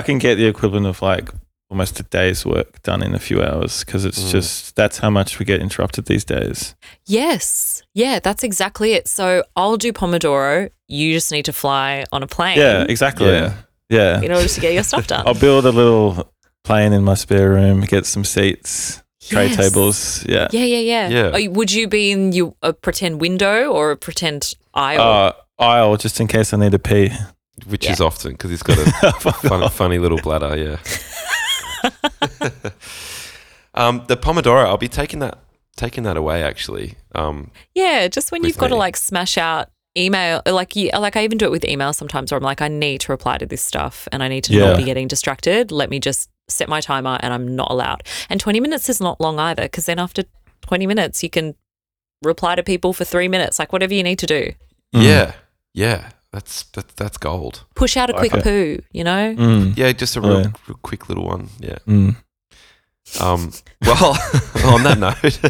[SPEAKER 2] I can get the equivalent of like almost a day's work done in a few hours because it's
[SPEAKER 1] Mm.
[SPEAKER 2] just that's how much we get interrupted these days.
[SPEAKER 4] Yes. Yeah, that's exactly it. So I'll do Pomodoro. You just need to fly on a plane
[SPEAKER 2] Yeah, exactly.
[SPEAKER 1] Yeah.
[SPEAKER 2] Yeah,
[SPEAKER 4] in order to get your stuff done.
[SPEAKER 2] I'll build a little plane in my spare room, get some seats, tray
[SPEAKER 4] Yes.
[SPEAKER 2] tables. Yeah.
[SPEAKER 4] Yeah, yeah, yeah.
[SPEAKER 1] Yeah.
[SPEAKER 4] You- would you be in you a pretend window or a pretend aisle?
[SPEAKER 2] Uh, aisle just in case I need to pee.
[SPEAKER 1] Which
[SPEAKER 4] Yeah.
[SPEAKER 1] is often because he's got a fun, funny little bladder. Yeah. um, the Pomodoro, I'll be taking that taking that away actually. Um,
[SPEAKER 4] yeah, just when you've got to like smash out email, like you, like I even do it with email sometimes, where I'm like, I need to reply to this stuff and I need to
[SPEAKER 2] Yeah.
[SPEAKER 4] not be getting distracted. Let me just set my timer, and I'm not allowed. And 20 minutes is not long either, because then after 20 minutes, you can reply to people for three minutes, like whatever you need to do.
[SPEAKER 2] Mm.
[SPEAKER 1] Yeah, yeah, that's that, that's gold.
[SPEAKER 4] Push out a quick
[SPEAKER 2] Okay.
[SPEAKER 4] poo, you know.
[SPEAKER 2] Mm.
[SPEAKER 1] Yeah, just a real,
[SPEAKER 2] Yeah.
[SPEAKER 1] real quick little one. Yeah.
[SPEAKER 2] Mm.
[SPEAKER 1] Um, well, on that note,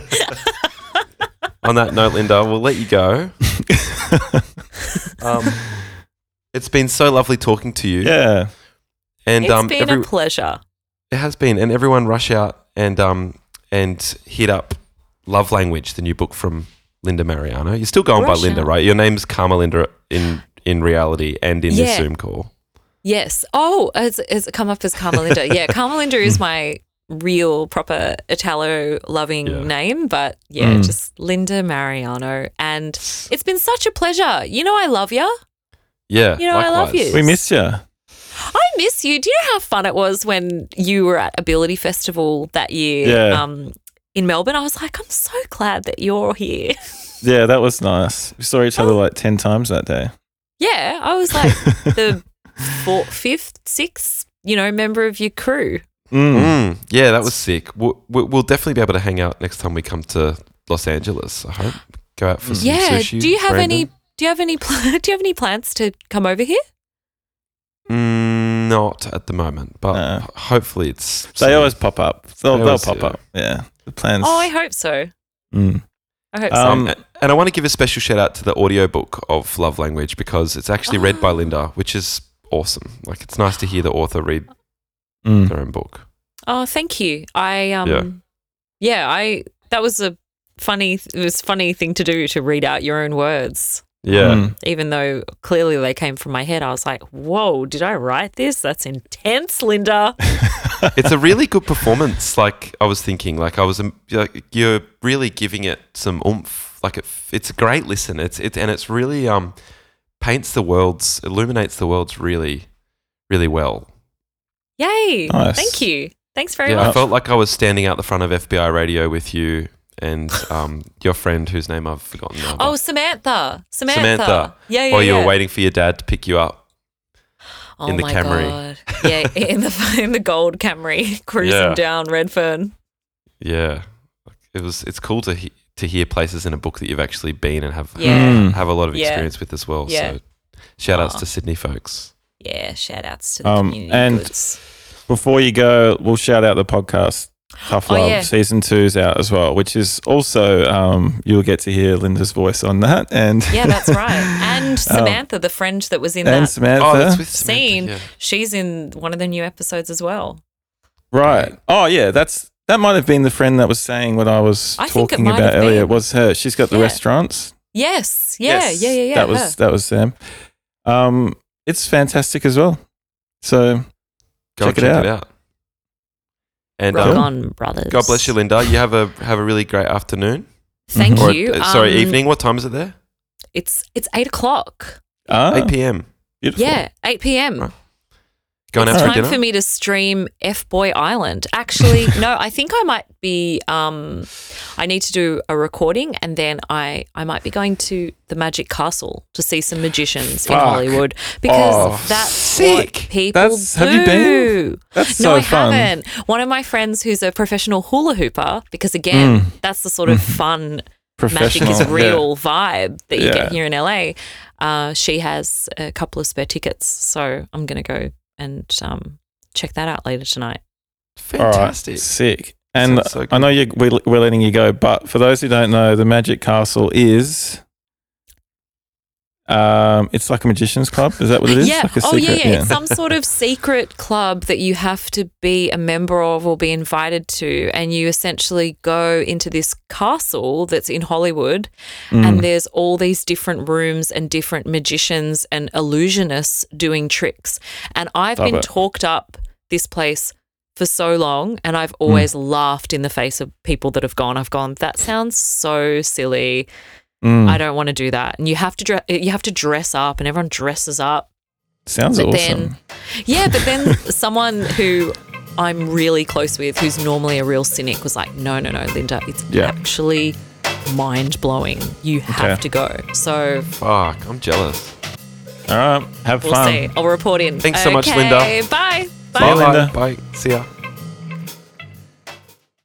[SPEAKER 1] on that note, Linda, we'll let you go. Um, it's been so lovely talking to you.
[SPEAKER 2] Yeah.
[SPEAKER 1] and
[SPEAKER 4] It's
[SPEAKER 1] um,
[SPEAKER 4] been
[SPEAKER 1] every,
[SPEAKER 4] a pleasure.
[SPEAKER 1] it has been, and everyone rush out and um and hit up Love Language, the new book from Linda Marigliano. You're still going by Linda,
[SPEAKER 4] out.
[SPEAKER 1] right? Your name's Carmelinda in in reality and in this
[SPEAKER 4] Yeah.
[SPEAKER 1] Zoom call.
[SPEAKER 4] Yes. Oh, has, has it come up as Carmelinda? yeah, Carmelinda is my real proper Italo loving
[SPEAKER 1] Yeah.
[SPEAKER 4] name, but yeah,
[SPEAKER 2] Mm.
[SPEAKER 4] just Linda Marigliano. And it's been such a pleasure. You know, I love you.
[SPEAKER 1] Yeah,
[SPEAKER 4] You know, I love you.
[SPEAKER 2] We miss you.
[SPEAKER 4] I miss you. Do you know how fun it was when you were at Ability Festival that year
[SPEAKER 2] Yeah.
[SPEAKER 4] um, in Melbourne? I was like, I'm so glad that you're here.
[SPEAKER 2] Yeah, that was nice. We saw each other like 10 times that day.
[SPEAKER 4] Yeah, I was like the fourth, fifth, sixth, you know, member of your crew.
[SPEAKER 2] Mm.
[SPEAKER 1] Mm, yeah, that was sick. We'll, we'll we'll definitely be able to hang out next time we come to Los Angeles. I hope go out for some
[SPEAKER 4] yeah.
[SPEAKER 1] sushi.
[SPEAKER 4] do you have any? Do you have any? Pl- do you have any plans to come over here?
[SPEAKER 1] Mm, not at the moment, but
[SPEAKER 2] No.
[SPEAKER 1] hopefully it's.
[SPEAKER 2] They
[SPEAKER 1] soon.
[SPEAKER 2] always pop up. They'll,
[SPEAKER 1] They
[SPEAKER 2] they'll pop
[SPEAKER 1] do.
[SPEAKER 2] up. Yeah. The plans.
[SPEAKER 4] Oh, I hope so.
[SPEAKER 2] Mm.
[SPEAKER 4] I hope.
[SPEAKER 2] Um,
[SPEAKER 1] Um, and I want to give a special shout out to the audiobook of Love Language because it's actually read by
[SPEAKER 4] Oh.
[SPEAKER 1] Linda, which is awesome. Like it's nice to hear the author read
[SPEAKER 2] Mm.
[SPEAKER 1] their own book.
[SPEAKER 4] Oh, thank you. I um, yeah. I that was a funny. It was a funny thing to do to read out your own words.
[SPEAKER 1] Yeah.
[SPEAKER 2] Mm.
[SPEAKER 4] Even though clearly they came from my head, I was like, "Whoa, did I write this? That's intense, Linda."
[SPEAKER 1] it's a really good performance. Like I was thinking, like I was, um, like you're really giving it some oomph. Like it, it's a great listen. It's it, and it's really um paints the worlds, illuminates the worlds really, really well.
[SPEAKER 4] Yay!
[SPEAKER 2] Nice.
[SPEAKER 4] Thank you. Thanks very
[SPEAKER 1] yeah, I felt like I was standing out the front of FBI radio with you and um your friend whose name I've forgotten now.
[SPEAKER 4] Oh,
[SPEAKER 1] but-
[SPEAKER 4] Samantha. Samantha.
[SPEAKER 1] Samantha.
[SPEAKER 4] Yeah, yeah.
[SPEAKER 1] while you
[SPEAKER 4] yeah.
[SPEAKER 1] were waiting for your dad to pick you up.
[SPEAKER 4] oh
[SPEAKER 1] in the
[SPEAKER 4] my
[SPEAKER 1] Camry.
[SPEAKER 4] God. Yeah, in the in the gold Camry cruising
[SPEAKER 1] Yeah.
[SPEAKER 4] down Redfern.
[SPEAKER 1] Yeah, it was. It's cool to he- to hear places in a book that you've actually been and have
[SPEAKER 4] Yeah.
[SPEAKER 2] Mm.
[SPEAKER 1] have a lot of
[SPEAKER 4] Yeah.
[SPEAKER 1] experience with as well.
[SPEAKER 4] Yeah.
[SPEAKER 1] So, shout outs
[SPEAKER 4] Aw.
[SPEAKER 1] to Sydney folks.
[SPEAKER 4] Yeah, shout outs to the
[SPEAKER 2] Um,
[SPEAKER 4] community
[SPEAKER 2] and-
[SPEAKER 4] goods.
[SPEAKER 2] Before you go, we'll shout out the podcast. Tough
[SPEAKER 4] Oh,
[SPEAKER 2] Love
[SPEAKER 4] yeah.
[SPEAKER 2] season two's out as well, which is also um, you'll get to hear Linda's voice on that, and
[SPEAKER 4] Yeah, that's right. And Samantha, the friend that was in
[SPEAKER 2] and
[SPEAKER 4] that
[SPEAKER 2] Samantha,
[SPEAKER 1] Oh, that's with Samantha,
[SPEAKER 4] scene,
[SPEAKER 1] yeah.
[SPEAKER 4] she's in one of the new episodes as well.
[SPEAKER 2] right? Oh yeah, that's that might have been the friend that was saying what I was
[SPEAKER 4] I
[SPEAKER 2] talking
[SPEAKER 4] might
[SPEAKER 2] about
[SPEAKER 4] have
[SPEAKER 2] earlier.
[SPEAKER 4] been.
[SPEAKER 2] Was her? She's got the
[SPEAKER 4] Yeah.
[SPEAKER 2] restaurants.
[SPEAKER 4] Yes. Yeah.
[SPEAKER 2] Yes,
[SPEAKER 4] Yeah. Yeah. Yeah.
[SPEAKER 2] That
[SPEAKER 4] her.
[SPEAKER 2] was that was Sam. Um, it's fantastic as well. So
[SPEAKER 1] Go
[SPEAKER 2] Check
[SPEAKER 1] and
[SPEAKER 2] it out.
[SPEAKER 1] it out. And
[SPEAKER 4] Rock
[SPEAKER 1] um,
[SPEAKER 4] on, brothers.
[SPEAKER 1] God bless you, Linda. You have a have a really great afternoon.
[SPEAKER 4] Thank.
[SPEAKER 1] Or,
[SPEAKER 4] you.
[SPEAKER 1] uh, sorry,
[SPEAKER 4] Um,
[SPEAKER 1] evening. What time is it there?
[SPEAKER 4] It's it's eight o'clock.
[SPEAKER 2] ah,
[SPEAKER 1] 8 p.m.
[SPEAKER 2] beautiful.
[SPEAKER 4] Yeah, eight p.m.
[SPEAKER 1] Right. Going
[SPEAKER 4] it's
[SPEAKER 1] out for
[SPEAKER 4] time
[SPEAKER 1] dinner.
[SPEAKER 4] for me to stream F Boy Island. Actually, no, I think I might be. Um, I need to do a recording, and then I I might be going to the Magic Castle to see some magicians in Hollywood because
[SPEAKER 2] Oh,
[SPEAKER 4] that's
[SPEAKER 1] sick.
[SPEAKER 4] what people
[SPEAKER 2] That's-
[SPEAKER 4] do.
[SPEAKER 2] have you been? That's
[SPEAKER 4] no,
[SPEAKER 2] so
[SPEAKER 4] I
[SPEAKER 2] fun.
[SPEAKER 4] haven't. One of my friends who's a professional hula hooper, because again, that's the sort of fun magic
[SPEAKER 2] Mm.
[SPEAKER 4] Is
[SPEAKER 2] yeah.
[SPEAKER 4] real vibe that you
[SPEAKER 2] Yeah.
[SPEAKER 4] get here in LA. Uh, she has a couple of spare tickets, so I'm going to go and um, check that out later tonight.
[SPEAKER 2] All right,
[SPEAKER 1] Fantastic.
[SPEAKER 2] sick. And
[SPEAKER 1] so
[SPEAKER 2] I know you, we, we're letting you go, but for those who don't know, the Magic Castle is. Um, it's like a magician's club. Is that what it is?
[SPEAKER 4] Yeah.
[SPEAKER 2] Like a
[SPEAKER 4] oh, yeah,
[SPEAKER 2] secret-
[SPEAKER 4] yeah. It's some sort of secret club that you have to be a member of or be invited to. And you essentially go into this castle that's in Hollywood.
[SPEAKER 2] Mm.
[SPEAKER 4] And there's all these different rooms and different magicians and illusionists doing tricks. And I've
[SPEAKER 2] Love
[SPEAKER 4] been
[SPEAKER 2] it.
[SPEAKER 4] talked up this place for so long and I've always laughed in the face of people that have gone. I've gone, that sounds so silly.
[SPEAKER 2] Mm.
[SPEAKER 4] I don't want to do that. And you have to dress you have to dress up and everyone dresses up.
[SPEAKER 2] Sounds
[SPEAKER 4] but
[SPEAKER 2] awesome.
[SPEAKER 4] then Yeah, but then someone who I'm really close with, who's normally a real cynic, was like, no, no, no, Linda, it's
[SPEAKER 2] Yeah.
[SPEAKER 4] actually mind blowing. You have
[SPEAKER 2] Okay.
[SPEAKER 4] to go. So
[SPEAKER 1] Fuck, I'm jealous.
[SPEAKER 2] All right. Have
[SPEAKER 4] we'll
[SPEAKER 2] fun.
[SPEAKER 4] see. I'll report in.
[SPEAKER 1] Thanks so much, Linda.
[SPEAKER 4] Bye. Bye.
[SPEAKER 2] Bye, Linda.
[SPEAKER 1] Bye. See ya.